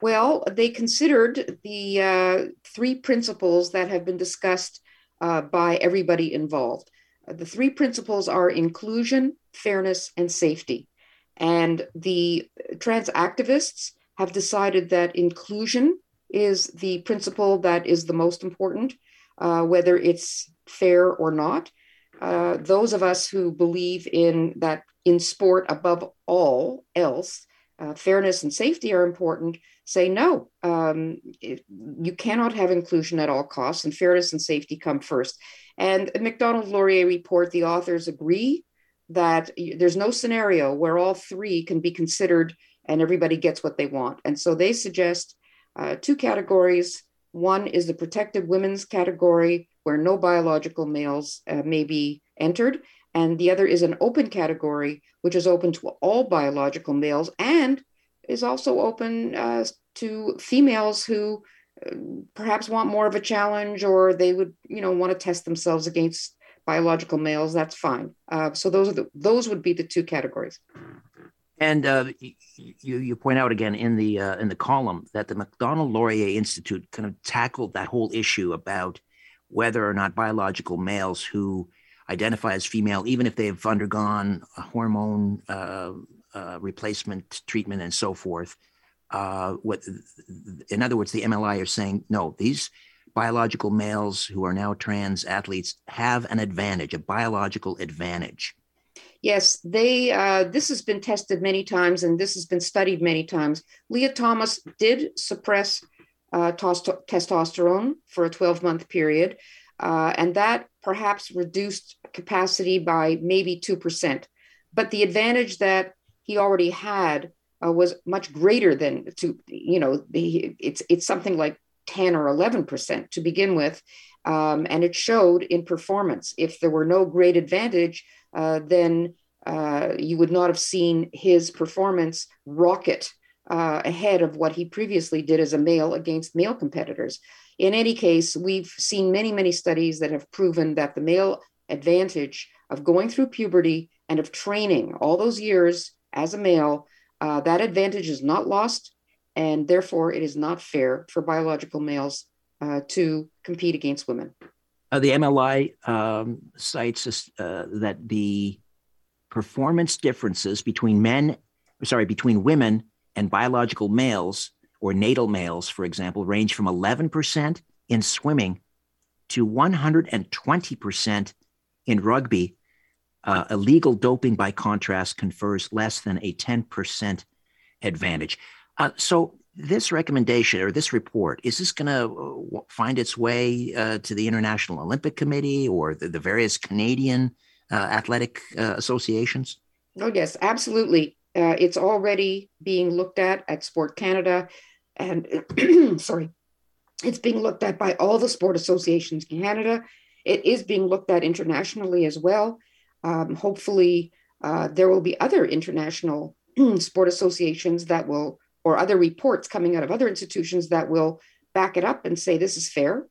Well, they considered the uh, three principles that have been discussed uh, by everybody involved. The three principles are inclusion, fairness, and safety. And the trans activists have decided that inclusion is the principle that is the most important, uh, whether it's fair or not. Uh, those of us who believe in that in sport above all else, uh, fairness and safety are important, say no, um, it, you cannot have inclusion at all costs, and fairness and safety come first. And the Macdonald Laurier report, the authors agree that there's no scenario where all three can be considered and everybody gets what they want. And so they suggest uh, two categories. One is the protected women's category, where no biological males uh, may be entered. And the other is an open category, which is open to all biological males and is also open uh, to females who perhaps want more of a challenge or they would you know want to test themselves against biological males. That's fine. Uh, so those are the those would be the two categories and uh, you you point out again in the uh, in the column that the Macdonald Laurier Institute kind of tackled that whole issue about whether or not biological males who identify as female, even if they've undergone hormone uh, uh, replacement treatment and so forth, uh, what, in other words, the MLI are saying, no, these biological males who are now trans athletes have an advantage, a biological advantage. Yes, they. Uh, this has been tested many times, and this has been studied many times. Lia Thomas did suppress uh, testosterone for a 12-month period, uh, and that perhaps reduced capacity by maybe two percent. But the advantage that he already had uh, was much greater than to you know it's it's something like 10 or 11 percent to begin with um, and it showed in performance if there were no great advantage then uh, you would not have seen his performance rocket uh, ahead of what he previously did as a male against male competitors in any case we've seen many many studies that have proven that the male advantage of going through puberty and of training all those years as a male uh, that advantage is not lost, and therefore it is not fair for biological males uh, to compete against women. Uh, the MLI um, cites uh, that the performance differences between men, sorry, between women and biological males or natal males, for example, range from 11% in swimming to 120% in rugby. Uh, illegal doping, by contrast, confers less than a 10% advantage. Uh, so, this recommendation or this report is this going to uh, find its way uh, to the International Olympic Committee or the, the various Canadian uh, athletic uh, associations? Oh, yes, absolutely. it's already being looked at at Sport Canada, and sorry, it's being looked at by all the sport associations in Canada. It is being looked at internationally as well. Um, hopefully, uh, there will be other international sport associations that will, or other reports coming out of other institutions that will back it up and say this is fair.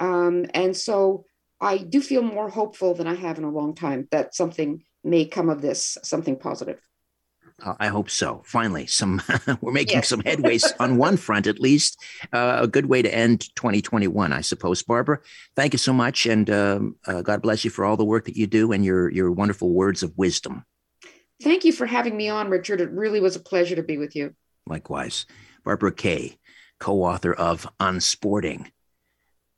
Um, and so I do feel more hopeful than I have in a long time that something may come of this, something positive. Uh, I hope so. Finally, some we're making yes. some headways on one front, at least. Uh, a good way to end 2021, I suppose. Barbara, thank you so much, and um, uh, God bless you for all the work that you do and your your wonderful words of wisdom. Thank you for having me on, Richard. It really was a pleasure to be with you. Likewise, Barbara Kay, co-author of Unsporting.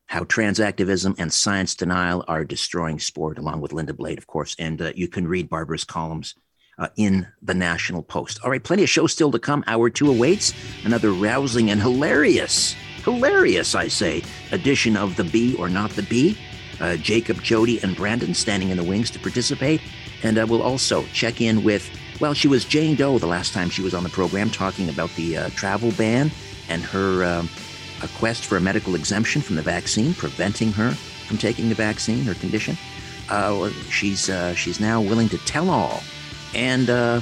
How transactivism and science denial are destroying sport, along with Linda Blade, of course. And uh, you can read Barbara's columns uh, in the National Post. All right, plenty of shows still to come. Hour two awaits. Another rousing and hilarious, hilarious, I say, edition of The Bee or Not the Bee. Uh, Jacob, Jody, and Brandon standing in the wings to participate. And uh, we'll also check in with, well, she was Jane Doe the last time she was on the program talking about the uh, travel ban and her um, quest for a medical exemption from the vaccine, preventing her from taking the vaccine, her condition. Uh, she's uh, she's now willing to tell all and uh,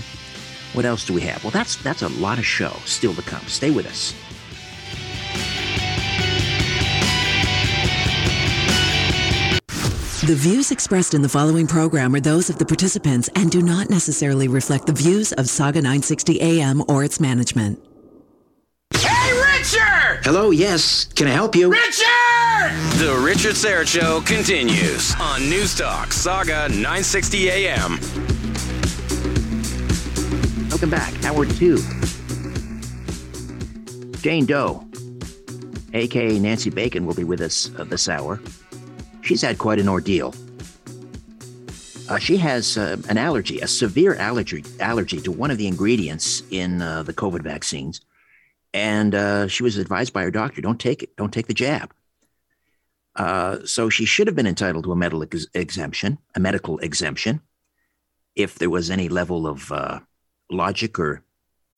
what else do we have? Well, that's that's a lot of show still to come. Stay with us. The views expressed in the following program are those of the participants and do not necessarily reflect the views of Sauga 960 AM or its management. Hey, Richard! Hello, yes. Can I help you? Richard! The Richard Syrett Show continues on News Talk Sauga 960 AM. Welcome back. Hour two. Jane Doe, aka Nancy Bacon, will be with us uh, this hour. She's had quite an ordeal. Uh, she has uh, an allergy, a severe allergy, allergy to one of the ingredients in uh, the COVID vaccines, and uh, she was advised by her doctor, "Don't take it. Don't take the jab." Uh, so she should have been entitled to a medical ex- exemption, a medical exemption, if there was any level of logic or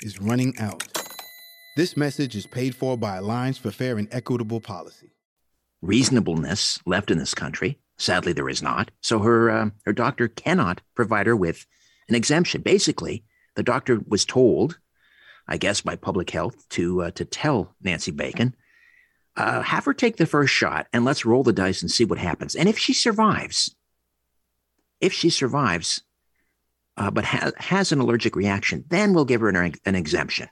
is running out. This message is paid for by Alliance for Fair and Equitable Policy. Reasonableness left in this country. Sadly, there is not. So her uh, her doctor cannot provide her with an exemption. Basically, the doctor was told, I guess, by public health to uh, to tell Nancy Bacon, uh, have her take the first shot and let's roll the dice and see what happens. And if she survives, if she survives, uh, but ha- has an allergic reaction, then we'll give her an, an exemption.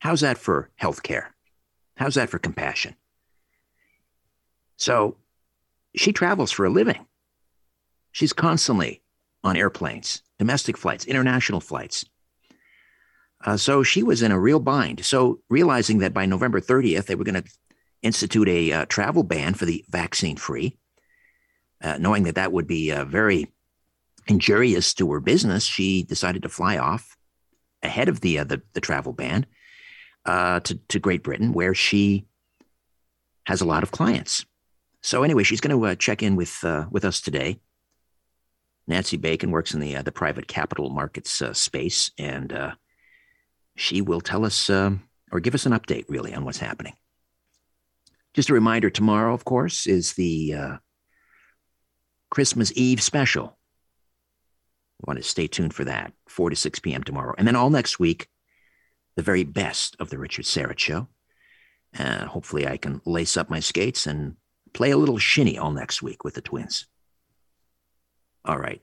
How's that for healthcare? How's that for compassion? So she travels for a living. She's constantly on airplanes, domestic flights, international flights. Uh, so she was in a real bind. So realizing that by November 30th, they were going to institute a uh, travel ban for the vaccine free, uh, knowing that that would be very injurious to her business, she decided to fly off ahead of the uh, the, the, travel ban uh, to to Great Britain, where she has a lot of clients. So anyway, she's going to uh, check in with uh, with us today. Nancy Bacon works in the uh, the private capital markets uh, space, and she will tell us um, or give us an update really on what's happening. Just a reminder: tomorrow, of course, is the Christmas Eve special. Want to stay tuned for that, four to six p.m. tomorrow, and then all next week, the very best of the Richard Syrett Show. Uh, hopefully, I can lace up my skates and play a little shinny all next week with the twins. All right.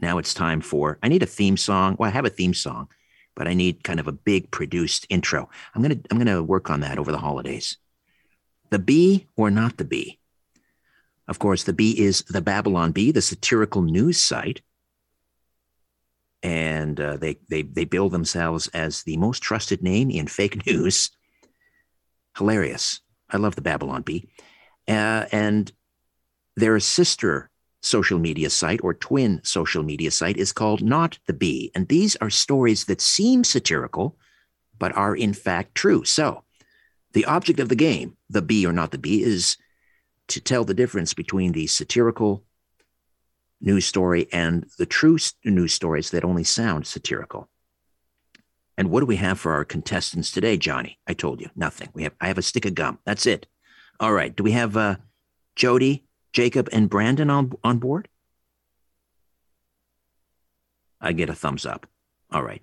Now it's time for, I need a theme song. Well, I have a theme song, but I need kind of a big produced intro. I'm going to, I'm going to work on that over the holidays. The Bee or not the Bee? Of course, the Bee is the Babylon Bee, the satirical news site. And uh, they, they, they bill themselves as the most trusted name in fake news. Hilarious. I love the Babylon Bee. Uh, and their sister social media site or twin social media site is called Not the Bee. And these are stories that seem satirical, but are in fact true. So the object of the game, the bee or not the bee, is to tell the difference between the satirical news story and the true news stories that only sound satirical. And what do we have for our contestants today, Johnny? I told you nothing. We have I have a stick of gum. That's it. All right. Do we have uh, Jody, Jacob, and Brandon on on board? I get a thumbs up. All right.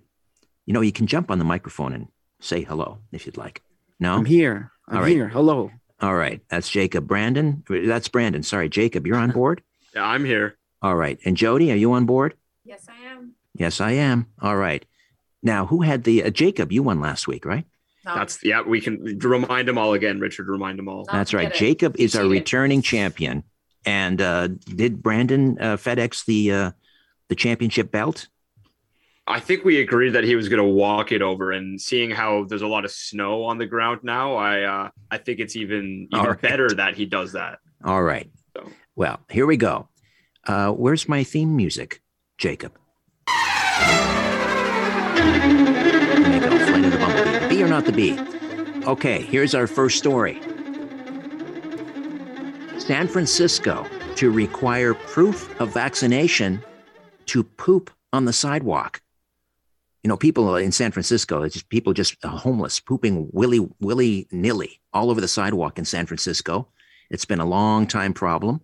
You know, you can jump on the microphone and say hello if you'd like. No, I'm here. I'm All right. here. Hello. All right. That's Jacob. Brandon, that's Brandon. Sorry, Jacob. You're on board. Yeah, I'm here. All right. And Jody, are you on board? Yes, I am. Yes, I am. All right. Now, who had the uh, Jacob? You won last week, right? No, That's yeah. We can remind them all again, Richard. Remind them all. No. That's right. Jacob is our returning champion. And uh, did Brandon uh, FedEx the uh, the championship belt? I think we agreed that he was going to walk it over, and seeing how there's a lot of snow on the ground now, I uh, I think it's even even right. better that he does that. All right. So. Well, here we go. Uh, where's my theme music, Jacob? The. Bee or not the bee? Okay, here's our first story. San Francisco to require proof of vaccination to poop on the sidewalk. You know, people in San Francisco, it's just people just uh, homeless, pooping willy willy nilly all over the sidewalk in San Francisco. It's been a long time problem.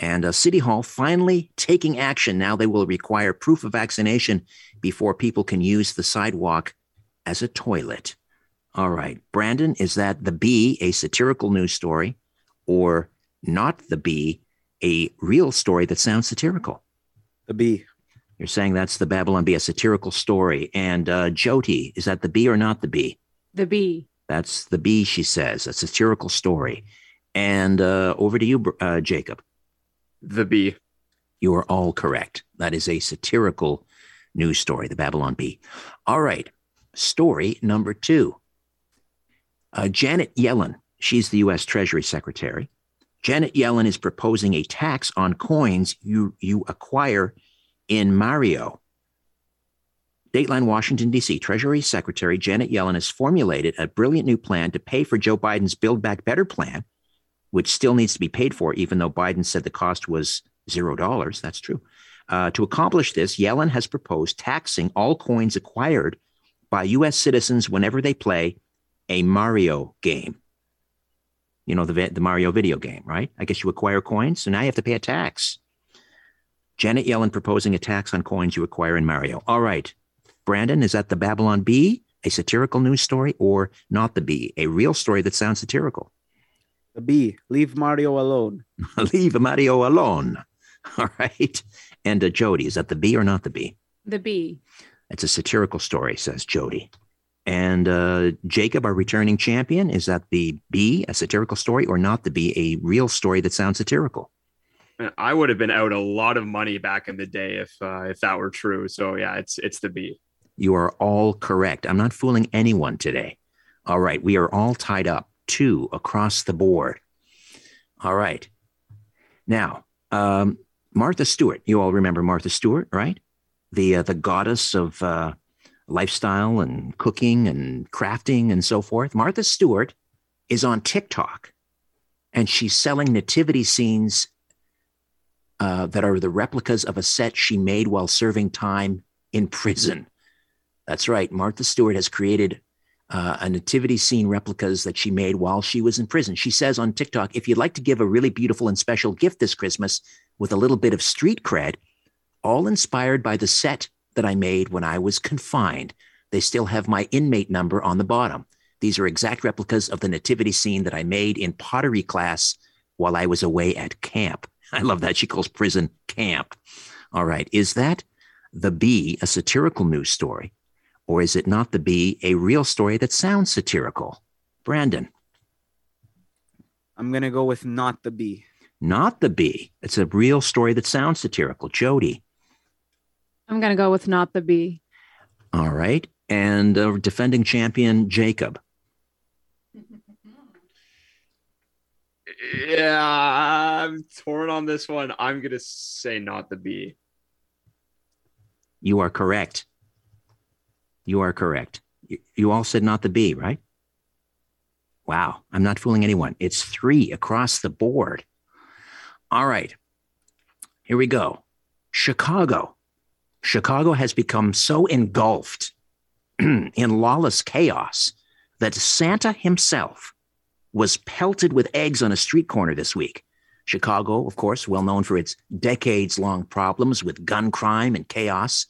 And uh, City Hall finally taking action. Now they will require proof of vaccination before people can use the sidewalk as a toilet. All right. Brandon, is that the B, a satirical news story, or not the B, a real story that sounds satirical? The B. You're saying that's the Babylon Bee, a satirical story. And uh, Jody, is that the B or not the B? The B. That's the B, she says, a satirical story. And uh, over to you, uh, Jacob. The bee. You are all correct. That is a satirical news story, the Babylon Bee. All right. Story number two. Uh, Janet Yellen, she's the U.S. Treasury Secretary. Janet Yellen is proposing a tax on coins you, you acquire in Mario. Dateline Washington, D.C. Treasury Secretary Janet Yellen has formulated a brilliant new plan to pay for Joe Biden's Build Back Better plan, which still needs to be paid for, even though Biden said the cost was zero dollars. That's true. Uh, to accomplish this, Yellen has proposed taxing all coins acquired by U.S. citizens whenever they play a Mario game. You know, the, the Mario video game, right? I guess you acquire coins, so now you have to pay a tax. Janet Yellen proposing a tax on coins you acquire in Mario. All right. Brandon, is that the Babylon Bee, a satirical news story, or not the Bee, a real story that sounds satirical? The bee. Leave Mario alone. Leave Mario alone. All right. And uh, Jody, is that the Bee or not the Bee? The bee. It's a satirical story, says Jody. And uh, Jacob, our returning champion, is that the Bee, a satirical story, or not the Bee, a real story that sounds satirical? Man, I would have been out a lot of money back in the day if uh, if that were true. So yeah, it's it's the bee. You are all correct. I'm not fooling anyone today. All right. We are all tied up, two across the board. All right. Now, um, Martha Stewart. You all remember Martha Stewart, right? The uh, the goddess of uh, lifestyle and cooking and crafting and so forth. Martha Stewart is on TikTok, and she's selling nativity scenes uh, that are the replicas of a set she made while serving time in prison. That's right. Martha Stewart has created uh, a nativity scene replicas that she made while she was in prison. She says on TikTok, if you'd like to give a really beautiful and special gift this Christmas with a little bit of street cred, all inspired by the set that I made when I was confined. They still have my inmate number on the bottom. These are exact replicas of the nativity scene that I made in pottery class while I was away at camp. I love that she calls prison camp. All right. Is that the Bee a satirical news story? Or is it not the Bee a real story that sounds satirical? Brandon. I'm going to go with not the Bee. Not the Bee. It's a real story that sounds satirical. Jody. I'm going to go with not the Bee. All right. And uh, defending champion, Jacob. Yeah, I'm torn on this one. I'm going to say not the Bee. You are correct. You are correct. You, all said not the B, right? Wow. I'm not fooling anyone. It's three across the board. All right. Here we go. Chicago. Chicago has become so engulfed in lawless chaos that Santa himself was pelted with eggs on a street corner this week. Chicago, of course, well known for its decades long problems with gun crime and chaos.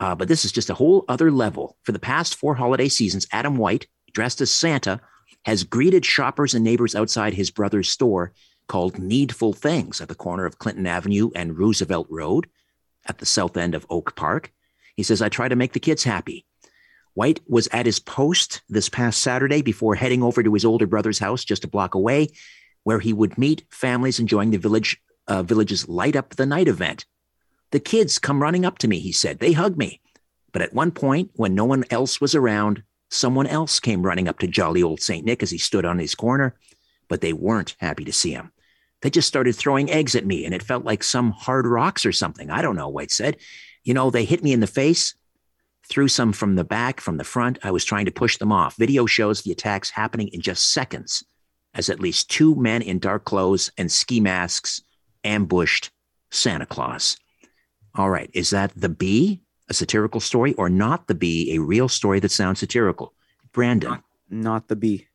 Uh, but this is just a whole other level. For the past four holiday seasons, Adam White, dressed as Santa, has greeted shoppers and neighbors outside his brother's store called Needful Things at the corner of Clinton Avenue and Roosevelt Road at the south end of Oak Park. He says, I try to make the kids happy. White was at his post this past Saturday before heading over to his older brother's house just a block away, where he would meet families enjoying the village uh, village's light up the night event. The kids come running up to me, he said. They hug me. But at one point, when no one else was around, someone else came running up to jolly old St. Nick as he stood on his corner, but they weren't happy to see him. They just started throwing eggs at me, and it felt like some hard rocks or something. I don't know, White said. You know, they hit me in the face, threw some from the back, from the front. I was trying to push them off. Video shows the attacks happening in just seconds as at least two men in dark clothes and ski masks ambushed Santa Claus. All right, is that the Bee, a satirical story, or not the Bee, a real story that sounds satirical? Brandon. Not, not the Bee.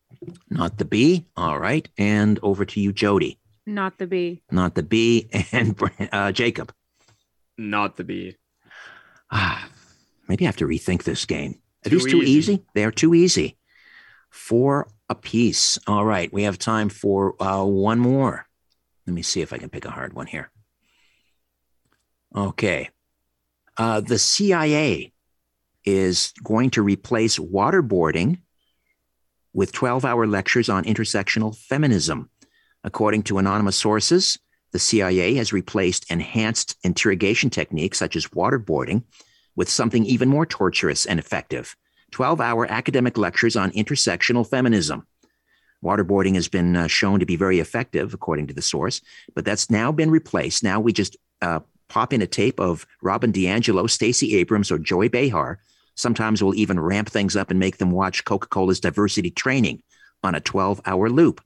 Not the Bee. All right. And over to you, Jody. Not the Bee. Not the Bee. And uh, Jacob. Not the Bee. Ah, maybe I have to rethink this game. Are too these too easy. easy? They are too easy. Four apiece. All right. We have time for uh, one more. Let me see if I can pick a hard one here. Okay. Uh, the CIA is going to replace waterboarding with 12 hour lectures on intersectional feminism. According to anonymous sources, the CIA has replaced enhanced interrogation techniques such as waterboarding with something even more torturous and effective 12 hour academic lectures on intersectional feminism. Waterboarding has been uh, shown to be very effective, according to the source, but that's now been replaced. Now we just uh, pop in a tape of Robin DiAngelo, Stacey Abrams, or Joy Behar. Sometimes we'll even ramp things up and make them watch Coca Cola's diversity training on a 12 hour loop.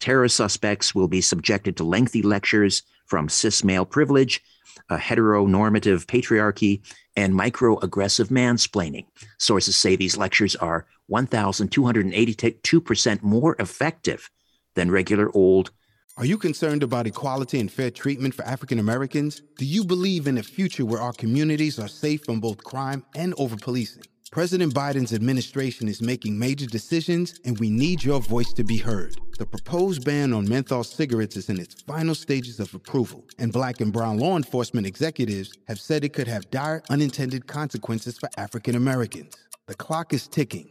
Terror suspects will be subjected to lengthy lectures from cis male privilege, a heteronormative patriarchy, and microaggressive mansplaining. Sources say these lectures are 1,282% more effective than regular old. Are you concerned about equality and fair treatment for African Americans? Do you believe in a future where our communities are safe from both crime and over policing? President Biden's administration is making major decisions, and we need your voice to be heard. The proposed ban on menthol cigarettes is in its final stages of approval, and black and brown law enforcement executives have said it could have dire unintended consequences for African Americans. The clock is ticking.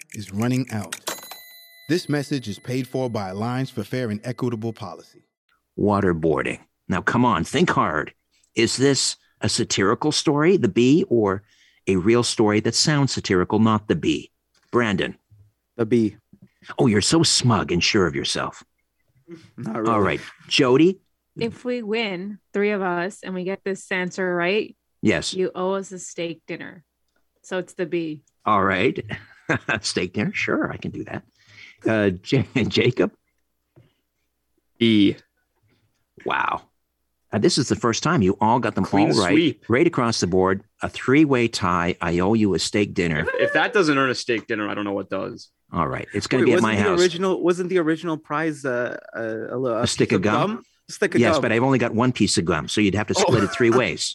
is running out. This message is paid for by Alliance for Fair and Equitable Policy. Waterboarding. Now, come on, think hard. Is this a satirical story, The Bee, or a real story that sounds satirical, not The Bee? Brandon. The Bee. Oh, you're so smug and sure of yourself. Not really. All right. Jody? If we win, three of us, and we get this answer right, Yes. you owe us a steak dinner. So it's the B. All right. Steak dinner? Sure, I can do that. Uh, J- Jacob? E. Wow. Uh, this is the first time you all got them Clean all right. sweep. Right across the board. A three way tie. I owe you a steak dinner. If that doesn't earn a steak dinner, I don't know what does. All right. It's going to be at my the house. Original wasn't the original prize uh, uh, a, li- A stick of gum? A stick of yes, gum. but I've only got one piece of gum, so you'd have to Oh. split it three ways.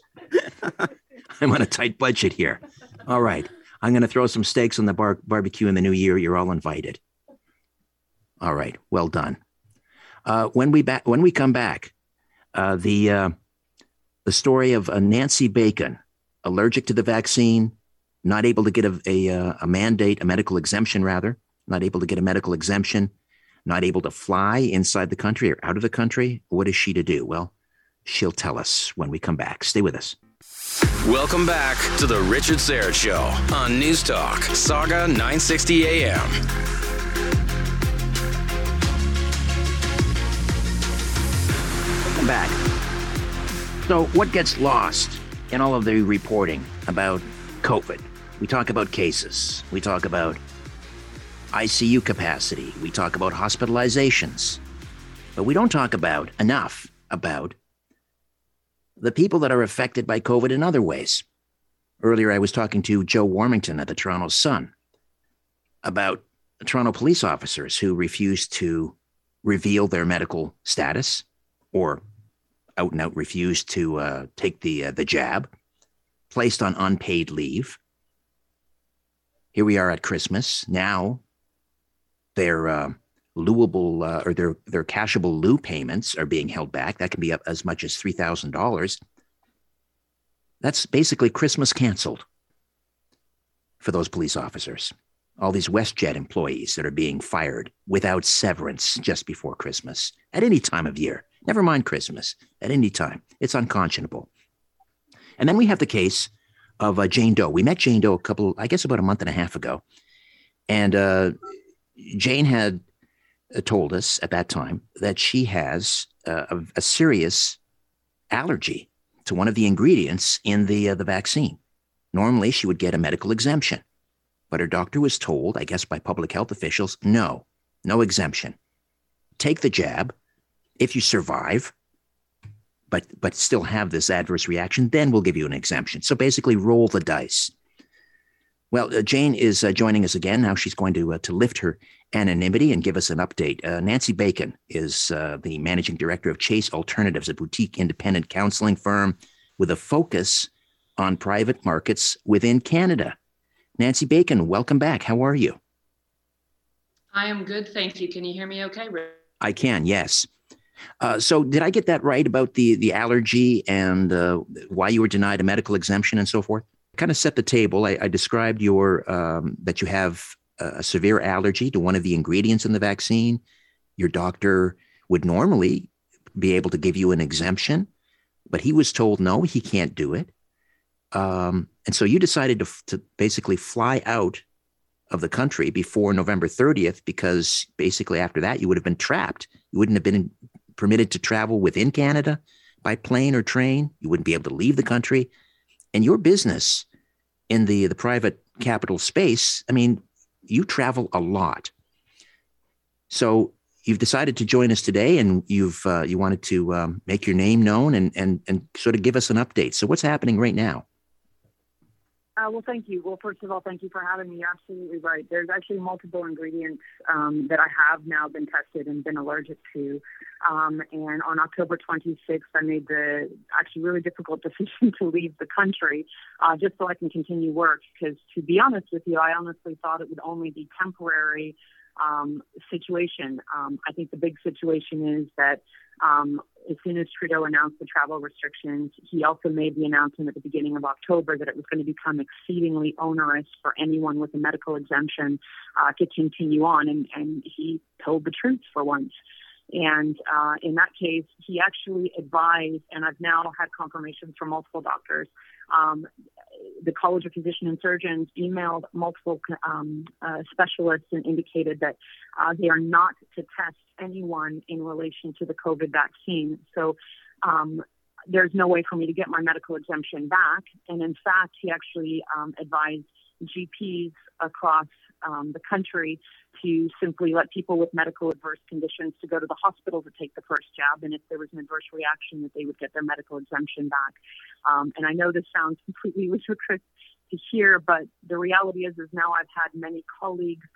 I'm on a tight budget here. All right. I'm going to throw some steaks on the bar- barbecue in the new year. You're all invited. All right. Well done. Uh, when we back, when we come back, uh, the uh, the story of uh, Nancy Bacon, allergic to the vaccine, not able to get a, a, uh, a mandate, a medical exemption rather, not able to get a medical exemption, not able to fly inside the country or out of the country. What is she to do? Well, she'll tell us when we come back. Stay with us. Welcome back to the Richard Syrett Show on News Talk, Sauga 960 AM. Welcome back. So, what gets lost in all of the reporting about COVID? We talk about cases, we talk about ICU capacity, we talk about hospitalizations, but we don't talk about enough about the people that are affected by COVID in other ways. Earlier, I was talking to Joe Warmington at the Toronto Sun about Toronto police officers who refused to reveal their medical status or out and out refused to uh, take the uh, the jab, placed on unpaid leave. Here we are at Christmas now. Their uh, louable uh, or their their cashable lieu payments are being held back. That can be up as much as three thousand dollars. That's basically Christmas canceled for those police officers. All these WestJet employees that are being fired without severance just before Christmas at any time of year. Never mind Christmas, at any time. It's unconscionable. And then we have the case of uh, Jane Doe. We met Jane Doe a couple, I guess, about a month and a half ago. And uh, Jane had told us at that time that she has uh, a, a serious allergy to one of the ingredients in the uh, the vaccine. Normally, she would get a medical exemption, but her doctor was told, I guess, by public health officials, no, no exemption. Take the jab. If you survive, but but still have this adverse reaction, then we'll give you an exemption. So basically, roll the dice. Well, uh, Jane is uh, joining us again. Now she's going to uh, to lift her anonymity and give us an update. Uh, Nancy Bacon is uh, the managing director of Chase Alternatives, a boutique independent counseling firm with a focus on private markets within Canada. Nancy Bacon, welcome back. How are you? I am good, thank you. Can you hear me okay? Rick? I can, yes. Uh, so, did I get that right about the the allergy and uh, why you were denied a medical exemption and so forth? Kind of set the table. I, I described your um, that you have a, severe allergy to one of the ingredients in the vaccine. Your doctor would normally be able to give you an exemption, but he was told no, he can't do it. Um, and so you decided to, to basically fly out of the country before November 30th because basically after that you would have been trapped. You wouldn't have been permitted to travel within Canada by plane or train. You wouldn't be able to leave the country. And your business in the the private capital space, I mean, you travel a lot. So you've decided to join us today, and you've uh, you wanted to um, make your name known and and and sort of give us an update. So what's happening right now? Uh, well, thank you. Well, first of all, thank you for having me. You're absolutely right. There's actually multiple ingredients um, that I have now been tested and been allergic to. Um, and on October 26th, I made the actually really difficult decision to leave the country uh, just so I can continue work. Because to be honest with you, I honestly thought it would only be temporary um, situation. Um, I think the big situation is that um, as soon as Trudeau announced the travel restrictions, he also made the announcement at the beginning of October that it was going to become exceedingly onerous for anyone with a medical exemption uh, to continue on. And, and he told the truth for once. And uh, in that case, he actually advised, and I've now had confirmations from multiple doctors. Um, the College of Physician and Surgeons emailed multiple um, uh, specialists and indicated that uh, they are not to test anyone in relation to the COVID vaccine. So um, there's no way for me to get my medical exemption back. And in fact, he actually um, advised GPs across um, the country to simply let people with medical adverse conditions to go to the hospital to take the first jab, and if there was an adverse reaction, that they would get their medical exemption back. Um, and I know this sounds completely ludicrous to hear, but the reality is, is now I've had many colleagues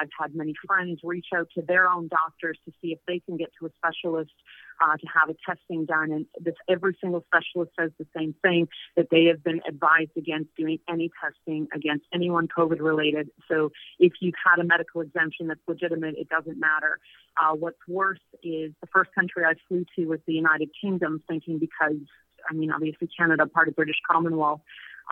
I've had many friends reach out to their own doctors to see if they can get to a specialist uh, to have a testing done. And this, every single specialist says the same thing that they have been advised against doing any testing against anyone COVID related. So if you've had a medical exemption that's legitimate, it doesn't matter. Uh, what's worse is the first country I flew to was the United Kingdom, thinking because I mean, obviously Canada, part of British Commonwealth,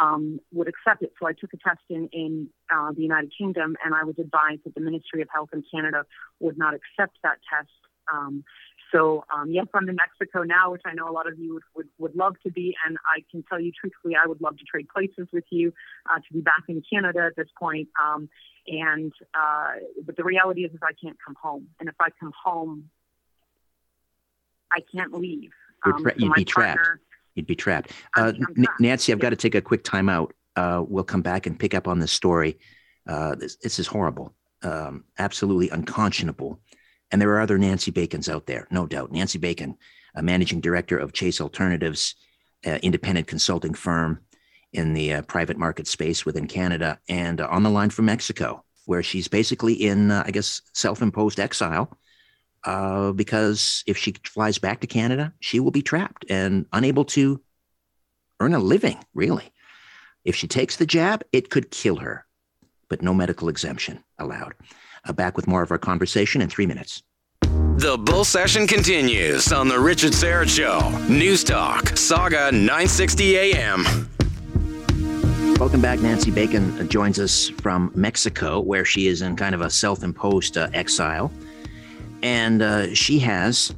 um, would accept it. So I took a test in, in uh, the United Kingdom, and I was advised that the Ministry of Health in Canada would not accept that test. Um, so um, yes, I'm in Mexico now, which I know a lot of you would, would, would love to be, and I can tell you truthfully, I would love to trade places with you uh, to be back in Canada at this point. Um, and uh, but the reality is, is I can't come home, and if I come home, I can't leave. Um, tra- you'd be trapped. You'd be trapped. Uh, N- Nancy, I've got to take a quick time out. Uh, we'll come back and pick up on this story. Uh, this, this, is horrible, um, absolutely unconscionable. And there are other Nancy Bacons out there, no doubt. Nancy Bacon, a managing director of Chase Alternatives, uh, independent consulting firm in the uh, private market space within Canada, and uh, on the line from Mexico, where she's basically in, I guess, self imposed exile uh, because if she flies back to Canada, she will be trapped and unable to earn a living, really. If she takes the jab, it could kill her, but no medical exemption allowed. Uh, back with more of our conversation in three minutes. The bull session continues on The Richard Syrett Show. News Talk, Sauga 960 AM. Welcome back. Nancy Bacon joins us from Mexico, where she is in kind of a self imposed uh, exile and uh, she has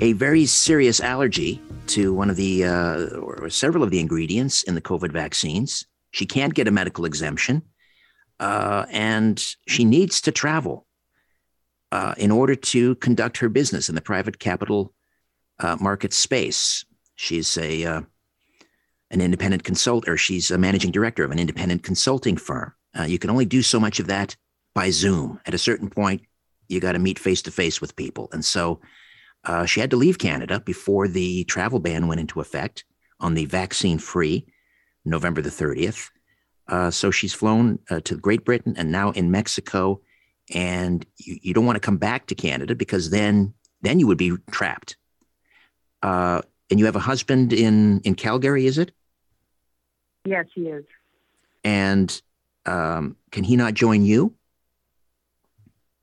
a very serious allergy to one of the uh, or several of the ingredients in the COVID vaccines. She can't get a medical exemption, uh, and she needs to travel uh, in order to conduct her business in the private capital uh, market space. She's a uh, an independent consultant, or she's a managing director of an independent consulting firm. you can only do so much of that by Zoom. At a certain point, you got to meet face to face with people. And so uh, she had to leave Canada before the travel ban went into effect on the vaccine free November the 30th. Uh, so she's flown uh, to Great Britain and now in Mexico. And you, you, don't want to come back to Canada because then then you would be trapped. Uh, and you have a husband in in Calgary, is it? Yes, he is. And um, can he not join you?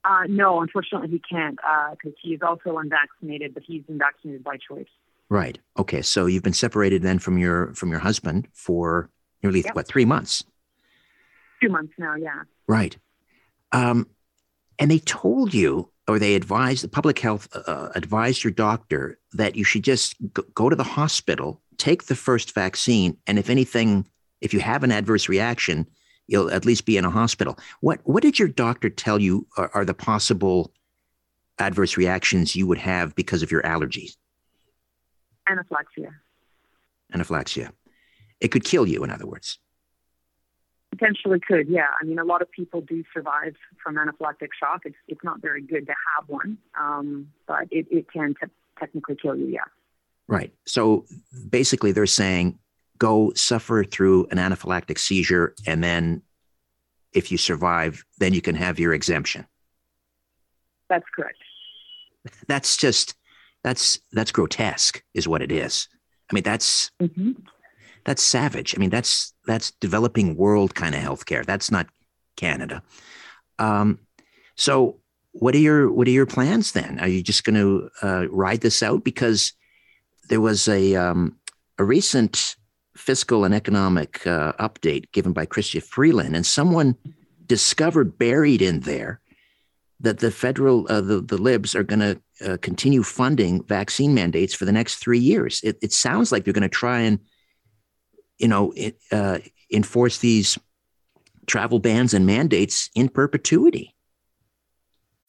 Uh, no, unfortunately, he can't because uh, he is also unvaccinated, but he's unvaccinated by choice. Right. Okay. So you've been separated then from your from your husband for nearly yep. what three months? Two months now. Yeah. Right. Um, and they told you, or they advised the public health uh, uh advised your doctor that you should just go to the hospital, take the first vaccine, and if anything, if you have an adverse reaction, you'll at least be in a hospital. What what did your doctor tell you are, are the possible adverse reactions you would have because of your allergies? Anaphylaxia. Anaphylaxia. It could kill you, in other words. Potentially could, yeah. I mean, a lot of people do survive from anaphylactic shock. It's it's not very good to have one, um, but it, it can te- technically kill you, yeah. Right. So basically, they're saying go suffer through an anaphylactic seizure and then if you survive then you can have your exemption. That's correct. That's just that's that's grotesque is what it is. I mean that's mm-hmm. that's savage. I mean that's that's developing world kind of healthcare. That's not canada. Um, so what are your what are your plans then? Are you just going to uh, ride this out? Because there was a um, a recent fiscal and economic uh, update given by Chrystia Freeland, and someone discovered buried in there that the federal uh, the the libs are going to uh, continue funding vaccine mandates for the next three years. It, it sounds like they're going to try and you know it, uh, enforce these travel bans and mandates in perpetuity.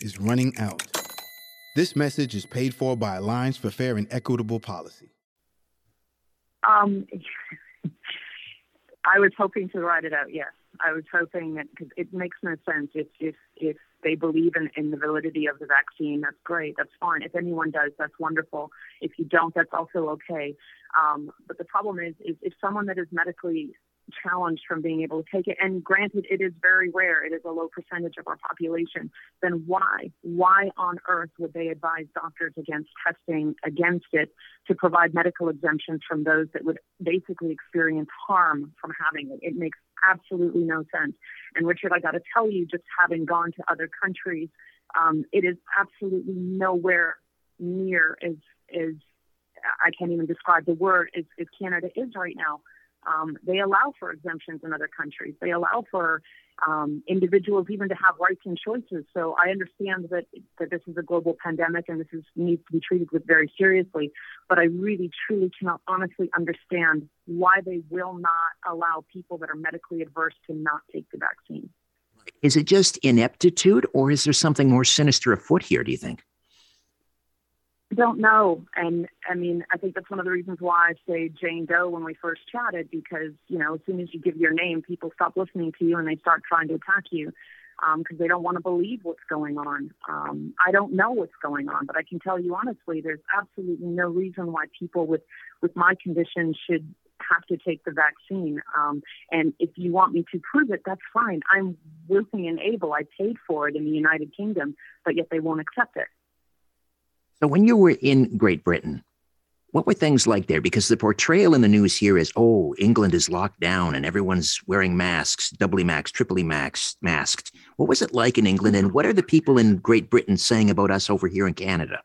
is running out. This message is paid for by Alliance for Fair and Equitable Policy. Um, I was hoping to write it out. Yes, I was hoping that because it makes no sense if if if they believe in, in the validity of the vaccine, that's great. That's fine. If anyone does, that's wonderful. If you don't, that's also okay. Um, but the problem is, is if someone that is medically challenged from being able to take it. And granted, it is very rare, it is a low percentage of our population. Then why? Why on earth would they advise doctors against testing against it to provide medical exemptions from those that would basically experience harm from having it? It makes absolutely no sense. And Richard, I got to tell you, just having gone to other countries, um, it is absolutely nowhere near as as I can't even describe the word as, as Canada is right now. Um, they allow for exemptions in other countries. They allow for um, individuals even to have rights and choices. So I understand that that this is a global pandemic and this is needs to be treated with very seriously. But I really, truly cannot honestly understand why they will not allow people that are medically adverse to not take the vaccine. Is it just ineptitude, or is there something more sinister afoot here? Do you think? Don't know. And I mean, I think that's one of the reasons why I say Jane Doe when we first chatted, because, you know, as soon as you give your name, people stop listening to you and they start trying to attack you because um, they don't want to believe what's going on. Um, I don't know what's going on, but I can tell you honestly, there's absolutely no reason why people with, with my condition should have to take the vaccine. Um, and if you want me to prove it, that's fine. I'm willing and able. I paid for it in the United Kingdom, but yet they won't accept it. So when you were in Great Britain, what were things like there? Because the portrayal in the news here is, oh, England is locked down and everyone's wearing masks, doubly masked, triply masked, masked. What was it like in England, and what are the people in Great Britain saying about us over here in Canada?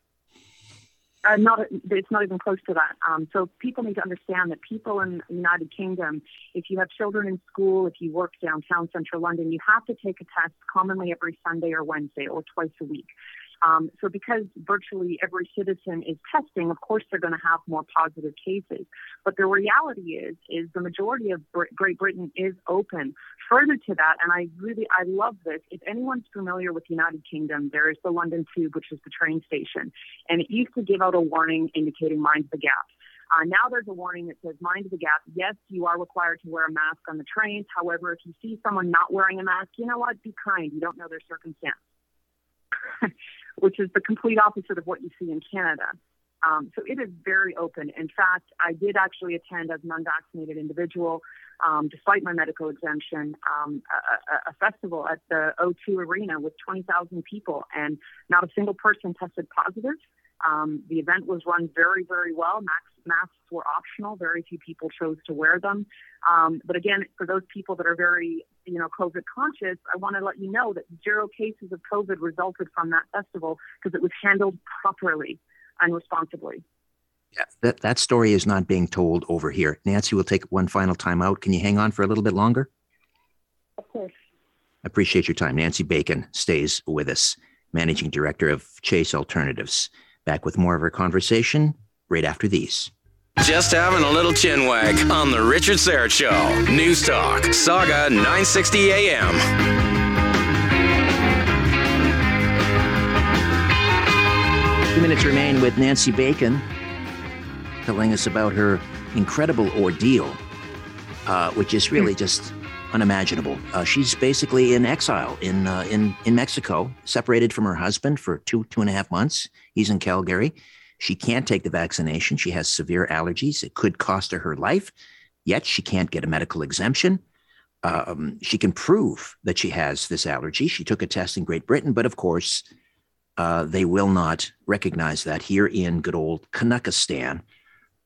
Uh, not, it's not even close to that. Um, so people need to understand that people in the United Kingdom, if you have children in school, if you work downtown central London, you have to take a test commonly every Sunday or Wednesday or twice a week. Um, so because virtually every citizen is testing, of course they're going to have more positive cases. But the reality is, is the majority of Great Britain is open. Further to that, and I really, I love this. If anyone's familiar with the United Kingdom, there is the London Tube, which is the train station, and it used to give out a warning indicating mind the gap. Uh, now there's a warning that says mind the gap. Yes, you are required to wear a mask on the trains. However, if you see someone not wearing a mask, you know what? Be kind. You don't know their circumstance. which is the complete opposite of what you see in Canada. Um, so it is very open. In fact, I did actually attend as an unvaccinated individual, um, despite my medical exemption, um, a, a, festival at the O2 Arena with 20,000 people, and not a single person tested positive. Um, the event was run very, very well. Max, masks were optional. Very few people chose to wear them. Um, but again, for those people that are very, you know, COVID conscious, I want to let you know that zero cases of COVID resulted from that festival because it was handled properly and responsibly. Yeah, that, that story is not being told over here. Nancy will take one final time out. Can you hang on for a little bit longer? Of course. I appreciate your time. Nancy Bacon stays with us, Managing Director of Chase Alternatives. Back with more of our conversation right after these. Just having a little chin wag on the Richard Syrett Show. News Talk, Sauga 960 AM. Two minutes remain with Nancy Bacon, telling us about her incredible ordeal, uh, which is really just unimaginable. Uh, she's basically in exile in uh, in in Mexico, separated from her husband for two two and a half months. He's in Calgary. She can't take the vaccination. She has severe allergies. It could cost her her life. Yet she can't get a medical exemption. Um, she can prove that she has this allergy. She took a test in Great Britain, but of course, uh, they will not recognize that here in good old Canuckistan.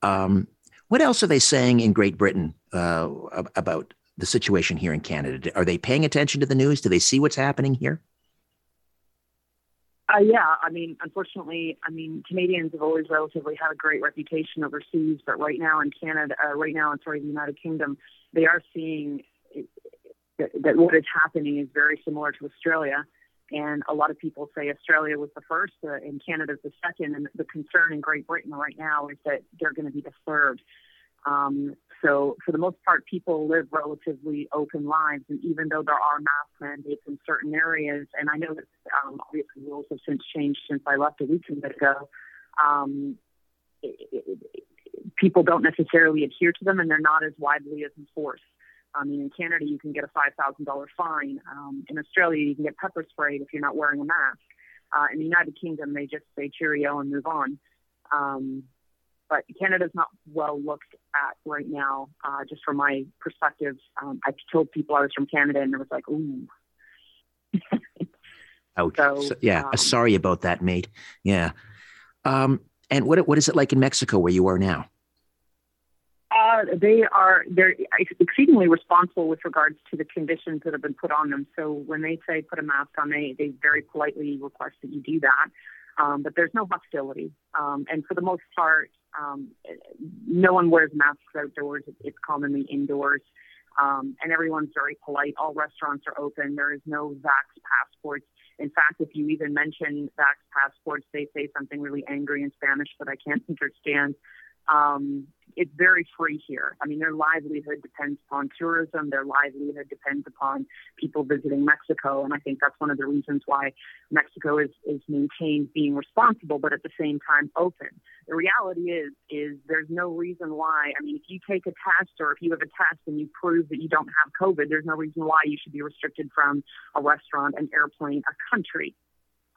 Um, what else are they saying in Great Britain uh, about the situation here in Canada? Are they paying attention to the news? Do they see what's happening here? Uh, yeah, I mean, unfortunately, I mean, Canadians have always relatively had a great reputation overseas, but right now in Canada, uh, right now in sorry, the United Kingdom, they are seeing that, that what is happening is very similar to Australia. And a lot of people say Australia was the first uh, and Canada's the second. And the concern in Great Britain right now is that they're going to be the third. Um, so, for the most part, people live relatively open lives. And even though there are mask mandates in certain areas, and I know that um, obviously rules have since changed since I left a week ago, um, it, it, it, people don't necessarily adhere to them and they're not as widely as enforced. I mean, in Canada, you can get a $5,000 fine. Um, in Australia, you can get pepper sprayed if you're not wearing a mask. Uh, in the United Kingdom, they just say cheerio and move on. Um, but Canada's not well looked at right now, uh, just from my perspective. Um, I told people I was from Canada, and it was like, ooh. Ouch. So, so, yeah, um, sorry about that, mate. Yeah. Um, and what what is it like in Mexico where you are now? Uh, they are they're exceedingly responsible with regards to the conditions that have been put on them. So when they say put a mask on, they they very politely request that you do that. Um, but there's no hostility, um, and for the most part, um, no one wears masks outdoors. It's commonly indoors, um, and everyone's very polite. All restaurants are open. There is no vax passports. In fact, if you even mention vax passports, they say something really angry in Spanish that I can't understand. Um, it's very free here. I mean, their livelihood depends upon tourism. Their livelihood depends upon people visiting Mexico, and I think that's one of the reasons why Mexico is is maintained being responsible, but at the same time open. The reality is is there's no reason why. I mean, if you take a test or if you have a test and you prove that you don't have COVID, there's no reason why you should be restricted from a restaurant, an airplane, a country.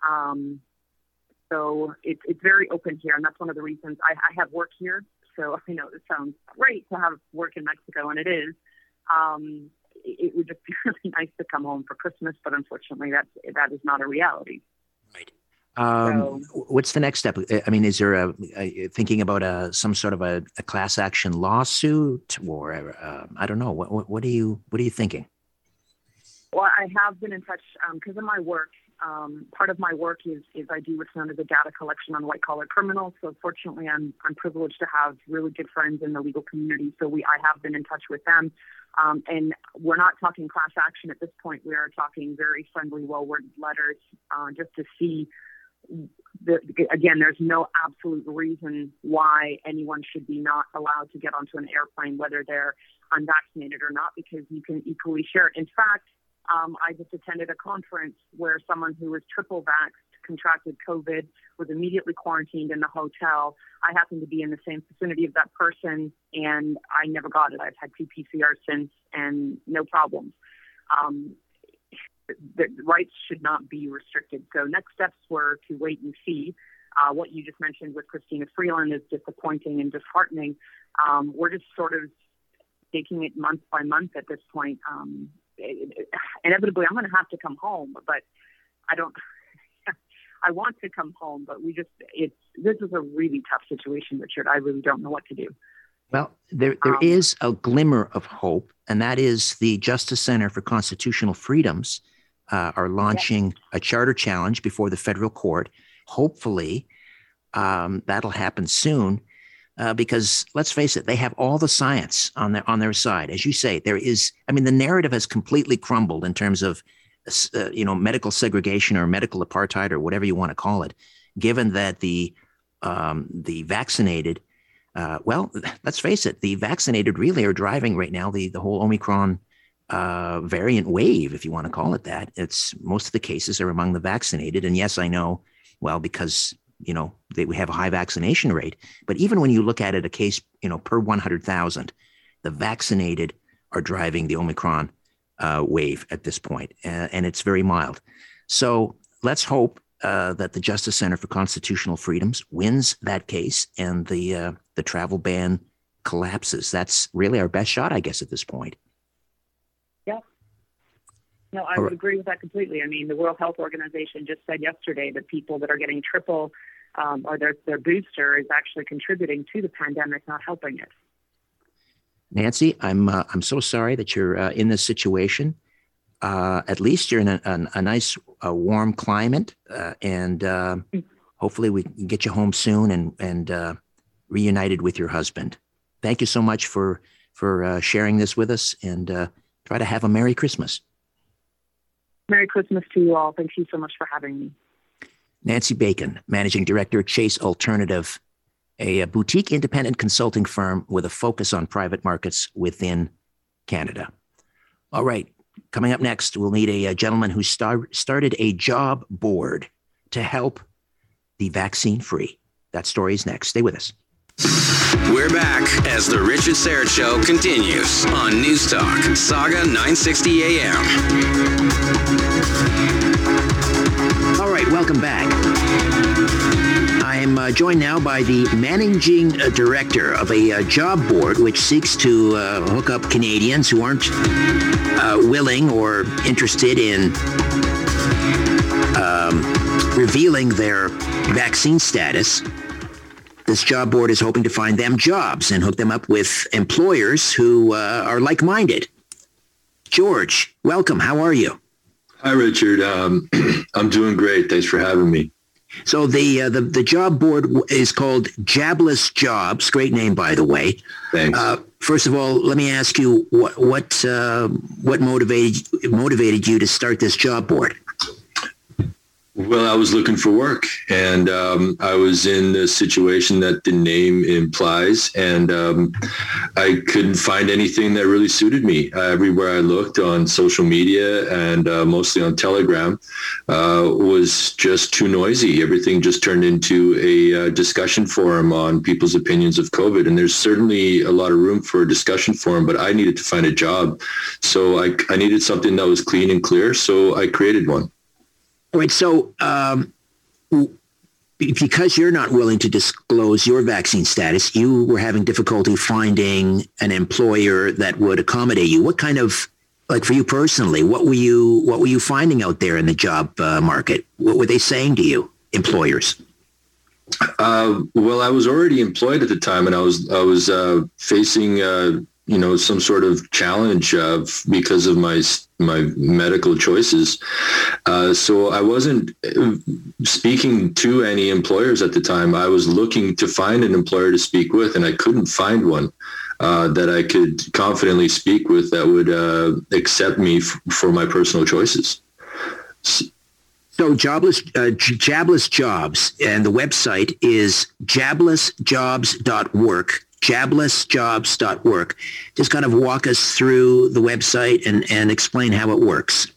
Um, so it's it's very open here, and that's one of the reasons I, I have work here. So I know it sounds great to have work in Mexico, and it is. Um, it, it would just be really nice to come home for Christmas, but unfortunately, that's that is not a reality. Right. Um, so, what's the next step? I mean, is there a, a thinking about a some sort of a, a class action lawsuit, or uh, I don't know. What, what, what are you what are you thinking? Well, I have been in touch because um, of my work um, part of my work is, is I do what's known as a data collection on white collar criminals. So fortunately, I'm, I'm privileged to have really good friends in the legal community. So we, I have been in touch with them. Um, and we're not talking class action at this point. We are talking very friendly, well worded letters uh, just to see. Again, there's no absolute reason why anyone should be not allowed to get onto an airplane, whether they're unvaccinated or not, because you can equally share it. In fact, um, I just attended a conference where someone who was triple vaxxed contracted COVID, was immediately quarantined in the hotel. I happened to be in the same vicinity of that person, and I never got it. I've had two PCR since, and no problems. Um, the rights should not be restricted. So next steps were to wait and see. Uh, what you just mentioned with Chrystia Freeland is disappointing and disheartening. Um, we're just sort of taking it month by month at this point. Um, inevitably I'm going to have to come home, but I don't. I want to come home, but we just it's this is a really tough situation, Richard. I really don't know what to do. Well, there there um, is a glimmer of hope, and that is the Justice Center for Constitutional Freedoms uh, are launching yes. a charter challenge before the federal court. Hopefully, um, that'll happen soon uh, because let's face it, they have all the science on their on their side. As you say, there is. I mean, the narrative has completely crumbled in terms of uh, you know medical segregation or medical apartheid or whatever you want to call it. Given that the um, the vaccinated, uh, well, let's face it, the vaccinated really are driving right now the the whole Omicron uh, variant wave, if you want to call it that. It's most of the cases are among the vaccinated, and yes, I know. Well, because you know, they we have a high vaccination rate. But even when you look at it, a case, you know, per 100,000, the vaccinated are driving the Omicron uh, wave at this point, uh, and it's very mild. So let's hope uh, that the Justice Center for Constitutional Freedoms wins that case and the uh, the travel ban collapses. That's really our best shot, I guess, at this point. No, I would agree with that completely. I mean, the World Health Organization just said yesterday that people that are getting triple um, or their their booster is actually contributing to the pandemic, not helping it. Nancy, I'm uh, I'm so sorry that you're uh, in this situation. Uh, at least you're in a, a, a nice, a warm climate, uh, and uh, hopefully we can get you home soon and and uh, reunited with your husband. Thank you so much for for sharing this with us, and try to have a Merry Christmas. Merry Christmas to you all. Thank you so much for having me. Nancy Bacon, Managing Director, Chase Alternative a, boutique independent consulting firm with a focus on private markets within Canada. All right, coming up next, we'll meet a, a gentleman who star- started a job board to help the vaccine free. That story is next. Stay with us. We're back as the Richard Syrett Show continues on News Talk, Sauga 960 AM. All right, welcome back. I'm uh, joined now by the managing uh, director of a uh, job board which seeks to uh, hook up Canadians who aren't uh, willing or interested in um, revealing their vaccine status. This job board is hoping to find them jobs and hook them up with employers who uh, are like minded. George, welcome. How are you? Hi, Richard. Um, I'm doing great. Thanks for having me. So the, uh, the the job board is called Jabless Jobs. Great name, by the way. Thanks. Uh, first of all, let me ask you what what uh, what motivated motivated you to start this job board? Well, I was looking for work, and um, I was in the situation that the name implies, and um, I couldn't find anything that really suited me. Uh, everywhere I looked on social media and uh, mostly on Telegram uh, was just too noisy. Everything just turned into a uh, discussion forum on people's opinions of COVID, and there's certainly a lot of room for a discussion forum. But I needed to find a job, so I, I needed something that was clean and clear. So I created one. Right. So, um, because you're not willing to disclose your vaccine status, you were having difficulty finding an employer that would accommodate you. What kind of, like for you personally, what were you what were you finding out there in the job uh, market? What were they saying to you, employers? Uh, well, I was already employed at the time, and I was I was uh, facing uh, you know some sort of challenge of because of my my medical choices. Uh, so I wasn't uh, speaking to any employers at the time. I was looking to find an employer to speak with, and I couldn't find one. Uh, that I could confidently speak with that would uh, accept me f- for my personal choices. So jobless, uh, Jabless Jobs, and the website is jablessjobs.work jablessjobs.work. Just kind of walk us through the website and, and explain how it works.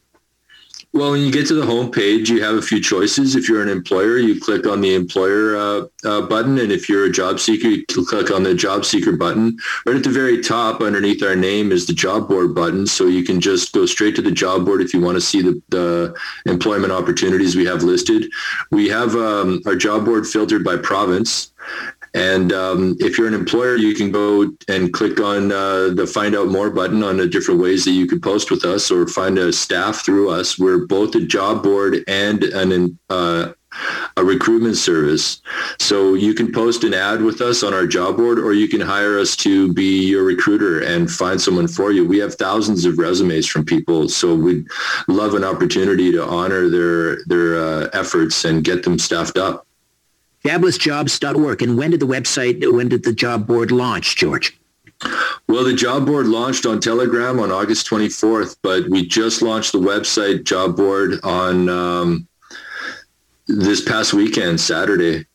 Well, when you get to the home page, you have a few choices. If you're an employer, you click on the employer uh, uh, button. And if you're a job seeker, you click on the job seeker button. Right at the very top underneath our name is the job board button. So you can just go straight to the job board if you want to see the, the employment opportunities we have listed. We have um, our job board filtered by province. And um, if you're an employer, you can go and click on uh, the find out more button on the different ways that you could post with us or find a staff through us. We're both a job board and an uh, a recruitment service. So you can post an ad with us on our job board or you can hire us to be your recruiter and find someone for you. We have thousands of resumes from people. So we'd love an opportunity to honor their, their uh, efforts and get them staffed up. Jablessjobs.org. And when did the website, when did the job board launch, George? Well, the job board launched on Telegram on August 24th, but we just launched the website job board on um, this past weekend, Saturday.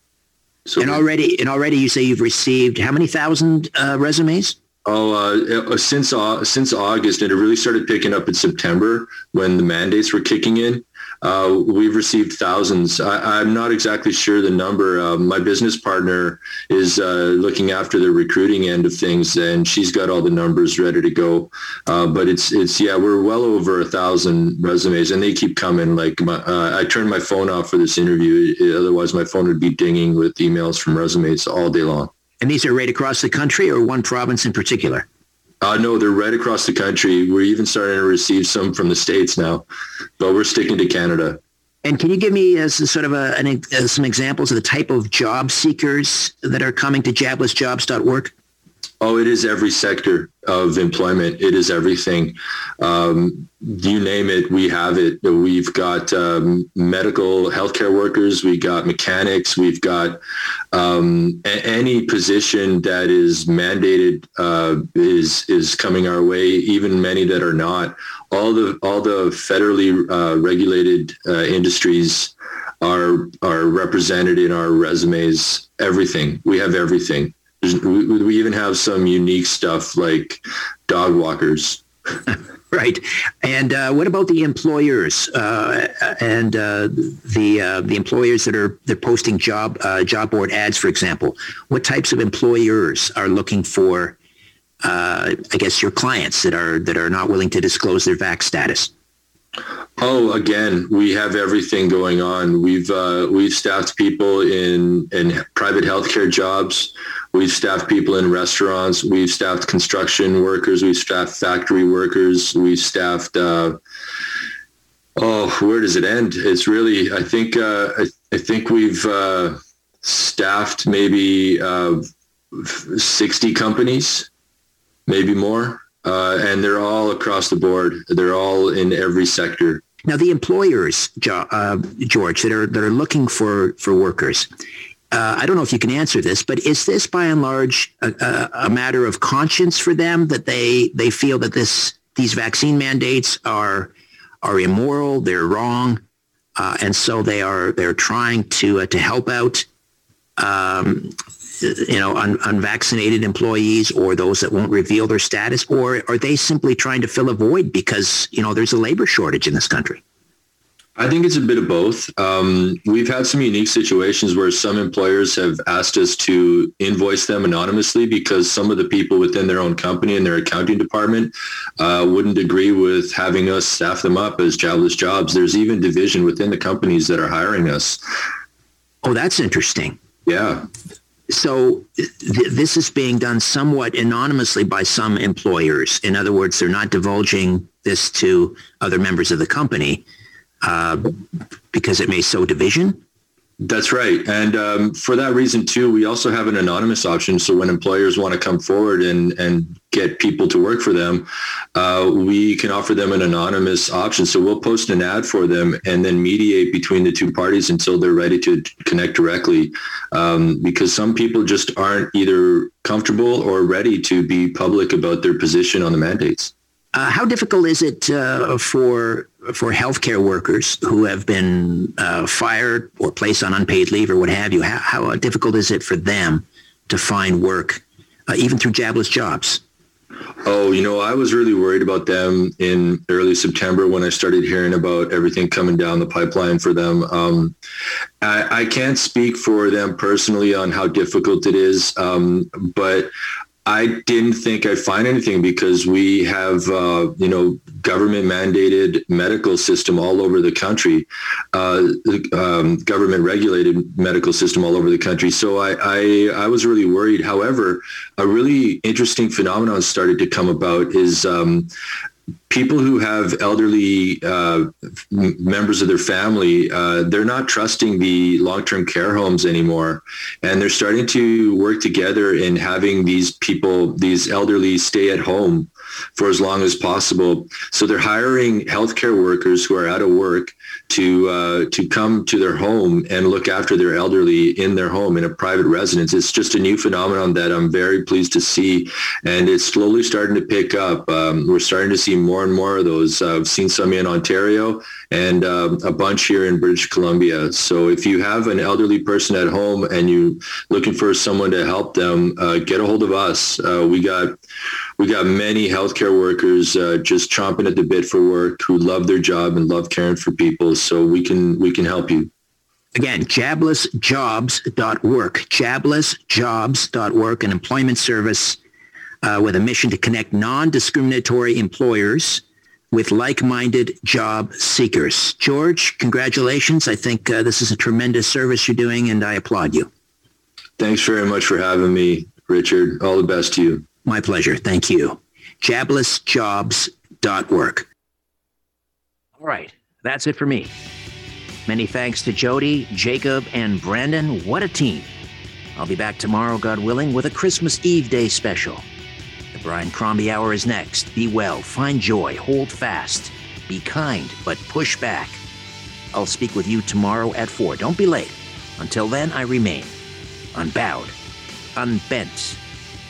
So and already, and already, you say you've received how many thousand uh, resumes? Oh, uh, since uh, since August, and it really started picking up in September when the mandates were kicking in. Uh, we've received thousands. I, am not exactly sure the number. Uh, my business partner is uh, looking after the recruiting end of things, and she's got all the numbers ready to go. Uh, but it's it's yeah, we're well over a thousand resumes, and they keep coming. Like my, uh, I turned my phone off for this interview, otherwise my phone would be dinging with emails from resumes all day long. And these are right across the country, or one province in particular? Uh, no, they're right across the country. We're even starting to receive some from the states now, but we're sticking to Canada. And can you give me uh, sort of a, an, uh, some examples of the type of job seekers that are coming to joblessjobs.org? Oh, it is every sector of employment. It is everything. Um, you name it, we have it. We've got um, medical healthcare workers. we've got mechanics. We've got um, a- any position that is mandated uh, is is coming our way. Even many that are not. All the all the federally uh, regulated uh, industries are are represented in our resumes. Everything we have everything we, we even have some unique stuff like dog walkers. right. And uh, what about the employers uh, and uh, the uh, the employers that are they're posting job uh, job board ads, for example? What types of employers are looking for? Uh, I guess your clients that are that are not willing to disclose their vac status. Oh, again, we have everything going on. We've we've staffed people in in private healthcare jobs. We've staffed people in restaurants. We've staffed construction workers. We've staffed factory workers. We've staffed. Uh, oh, where does it end? It's really. I think. Uh, I, I, think we've uh, staffed maybe uh, sixty companies, maybe more, uh, and they're all across the board. They're all in every sector. Now, the employers, uh, George, that are that are looking for for workers uh, I don't know if you can answer this, but is this by and large a, a, a, matter of conscience for them that they they feel that this these vaccine mandates are are immoral, they're wrong, uh, and so they are they're trying to uh, to help out um, you know un, unvaccinated employees or those that won't reveal their status, or are they simply trying to fill a void because you know there's a labor shortage in this country? I think it's a bit of both. Um, we've had some unique situations where some employers have asked us to invoice them anonymously because some of the people within their own company and their accounting department uh, wouldn't agree with having us staff them up as jobless jobs. There's even division within the companies that are hiring us. Oh, that's interesting. Yeah. So th- this is being done somewhat anonymously by some employers. In other words, they're not divulging this to other members of the company uh, because it may sow division? That's right. And um, for that reason, too, we also have an anonymous option. So when employers want to come forward and, and get people to work for them, uh, we can offer them an anonymous option. So we'll post an ad for them and then mediate between the two parties until they're ready to connect directly. Um, because some people just aren't either comfortable or ready to be public about their position on the mandates. Uh, how difficult is it uh, for for healthcare workers who have been uh, fired or placed on unpaid leave or what have you? How, how difficult is it for them to find work, uh, even through jobless jobs? Oh, you know, I was really worried about them in early September when I started hearing about everything coming down the pipeline for them. Um, I, I, can't speak for them personally on how difficult it is, um, but I didn't think I'd find anything because we have, uh, you know, government mandated medical system all over the country, uh, um, government regulated medical system all over the country. So I, I, I, was really worried. However, a really interesting phenomenon started to come about is um, people who have elderly uh, members of their family, uh, they're not trusting the long-term care homes anymore, and they're starting to work together in having these people, these elderly, stay at home for as long as possible. So they're hiring healthcare workers who are out of work to uh, to come to their home and look after their elderly in their home in a private residence. It's just a new phenomenon that I'm very pleased to see, and it's slowly starting to pick up. Um, we're starting to see more and more of those. Uh, I've seen some in Ontario and uh, a bunch here in British Columbia. So if you have an elderly person at home and you're looking for someone to help them, uh, get a hold of us. Uh, we got we got many healthcare workers uh, just chomping at the bit for work who love their job and love caring for people. So we can we can help you. Again, jablessjobs.work, jablessjobs.work, an employment service uh, with a mission to connect non-discriminatory employers with like-minded job seekers. George, congratulations. I think uh, this is a tremendous service you're doing, and I applaud you. Thanks very much for having me, Richard. All the best to you. My pleasure. Thank you. Jablessjobs.work. All right. That's it for me. Many thanks to Jody, Jacob, and Brandon. What a team. I'll be back tomorrow, God willing, with a Christmas Eve Day special. The Brian Crombie Hour is next. Be well, find joy, hold fast, be kind, but push back. I'll speak with you tomorrow at 4. Don't be late. Until then, I remain unbowed, unbent,